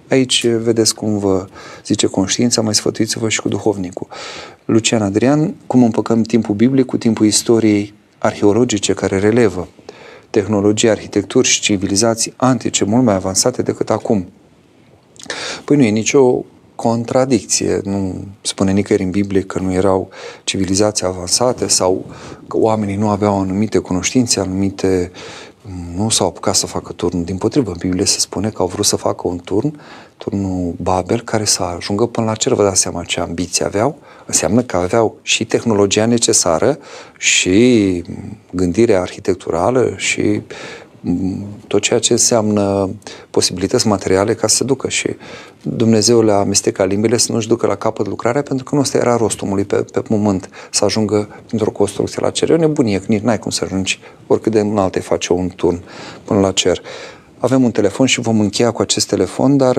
aici vedeți cum vă zice conștiința, mai sfătuiți-vă și cu duhovnicul. Lucian Adrian, cum împăcăm timpul biblic cu timpul istoriei arheologice care relevă tehnologie, arhitecturi și civilizații antice mult mai avansate decât acum. Păi nu e nicio contradicție. Nu spune nicăieri în Biblie că nu erau civilizații avansate sau că oamenii nu aveau anumite cunoștințe, anumite nu s-au apucat să facă turn. Din potrivă, în Biblie se spune că au vrut să facă un turn, turnul Babel, care să ajungă până la cer. Vă dați seama ce ambiții aveau? Înseamnă că aveau și tehnologia necesară, și gândirea arhitecturală, și tot ceea ce înseamnă posibilități materiale ca să se ducă și Dumnezeu le-a amestecat limbile să nu-și ducă la capăt lucrarea pentru că nu ăsta era rostul omului pe, pe moment să ajungă într-o construcție la cer. E o nebunie, că nici n-ai cum să ajungi oricât de înalte face un turn până la cer. Avem un telefon și vom încheia cu acest telefon, dar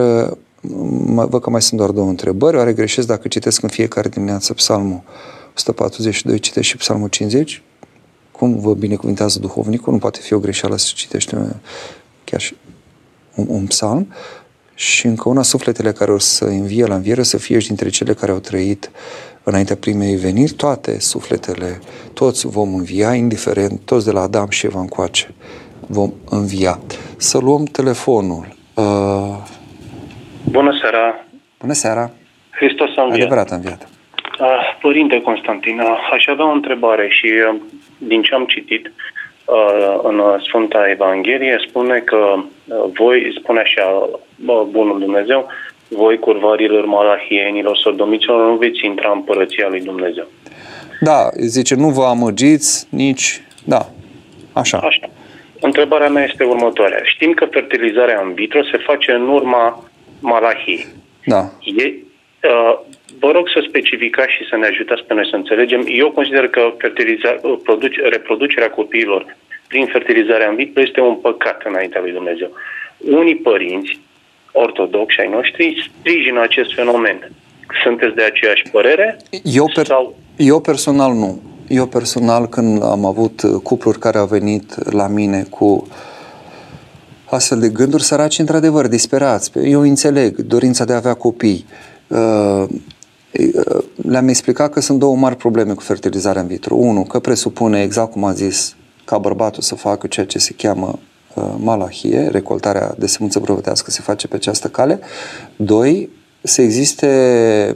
văd că mai sunt doar două întrebări. Oare greșesc dacă citesc în fiecare dimineață psalmul 142, citesc și psalmul 50? Cum vă binecuvintează duhovnicul, nu poate fi o greșeală să citește chiar și un, un psalm. Și încă una, sufletele care o să învie la înviere să fie și dintre cele care au trăit înaintea primei veniri, toate sufletele, toți vom învia, indiferent, toți de la Adam și Eva încoace, vom învia. Să luăm telefonul. Uh... Bună seara! Bună seara! Hristos a înviat! Adevărat a înviat! Uh, Părinte Constantin, aș avea o întrebare și uh, din ce am citit uh, în Sfânta Evanghelie, spune că uh, voi, spune așa bunul Dumnezeu, voi curvarilor malahienilor, sodomiților, nu veți intra în împărăția lui Dumnezeu. Da, zice, nu vă amăgiți nici... Da, așa. Așa. Întrebarea mea este următoarea. Știm că fertilizarea în vitro se face în urma malahiei. Da. E, uh, Vă rog să specificați și să ne ajutați pe noi să înțelegem. Eu consider că fertiliza, produce, reproducerea copiilor prin fertilizarea în vitro este un păcat înaintea lui Dumnezeu. Unii părinți ortodoxi ai noștri sprijină acest fenomen. Sunteți de aceeași părere? Eu, per- sau... eu personal nu. Eu personal, când am avut cupluri care au venit la mine cu astfel de gânduri, săraci într-adevăr, disperați. Eu înțeleg dorința de a avea copii. Uh, le-am explicat că sunt două mari probleme cu fertilizarea în vitro. Unu, că presupune, exact cum a zis, ca bărbatul să facă ceea ce se cheamă uh, malahie, recoltarea de semânță brăvătească se face pe această cale. Doi, să existe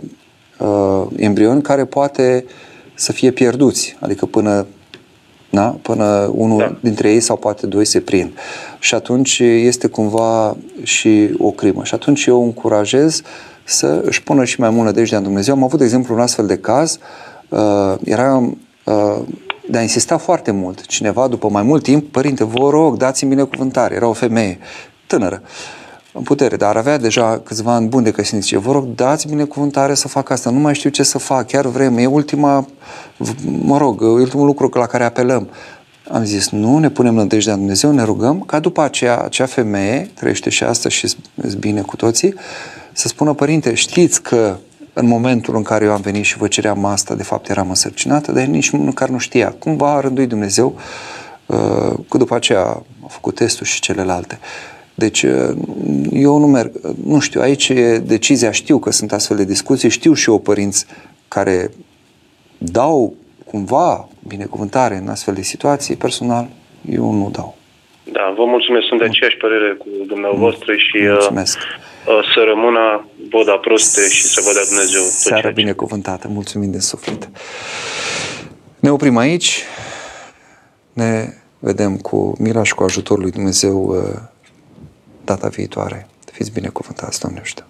uh, embrioni care poate să fie pierduți, adică până da? până unul da. dintre ei sau poate doi se prind. Și atunci este cumva și o crimă. Și atunci eu încurajez să își pună și mai mult nădejdea în Dumnezeu. Am avut, de exemplu, un astfel de caz, uh, era uh, de a insista foarte mult. Cineva, după mai mult timp, părinte, vă rog, dați-mi binecuvântare. Era o femeie tânără, în putere, dar avea deja câțiva ani buni de căsnicie. Vă rog, dați binecuvântare să fac asta. Nu mai știu ce să fac, chiar vrem. E ultima, mă rog, ultimul lucru la care apelăm. Am zis, nu, ne punem nădejdea în Dumnezeu, ne rugăm ca după aceea, acea femeie, trăiește și asta și bine cu toții, să spună, părinte, știți că în momentul în care eu am venit și vă ceream asta, de fapt eram însărcinată, dar nici măcar nu știa. Cumva a rânduit Dumnezeu, uh, cu după aceea a făcut testul și celelalte. Deci uh, eu nu merg, nu știu, aici e decizia, știu că sunt astfel de discuții, știu și eu părinți care dau cumva binecuvântare în astfel de situații, personal, eu nu dau. Da, vă mulțumesc, sunt de aceeași părere cu dumneavoastră și uh, mulțumesc. Uh, să rămână boda proste și să vă dea Dumnezeu tot Seara binecuvântată, mulțumim de suflet. Ne oprim aici, ne vedem cu mila și cu ajutorul lui Dumnezeu uh, data viitoare. Fiți binecuvântați, Doamne ajută!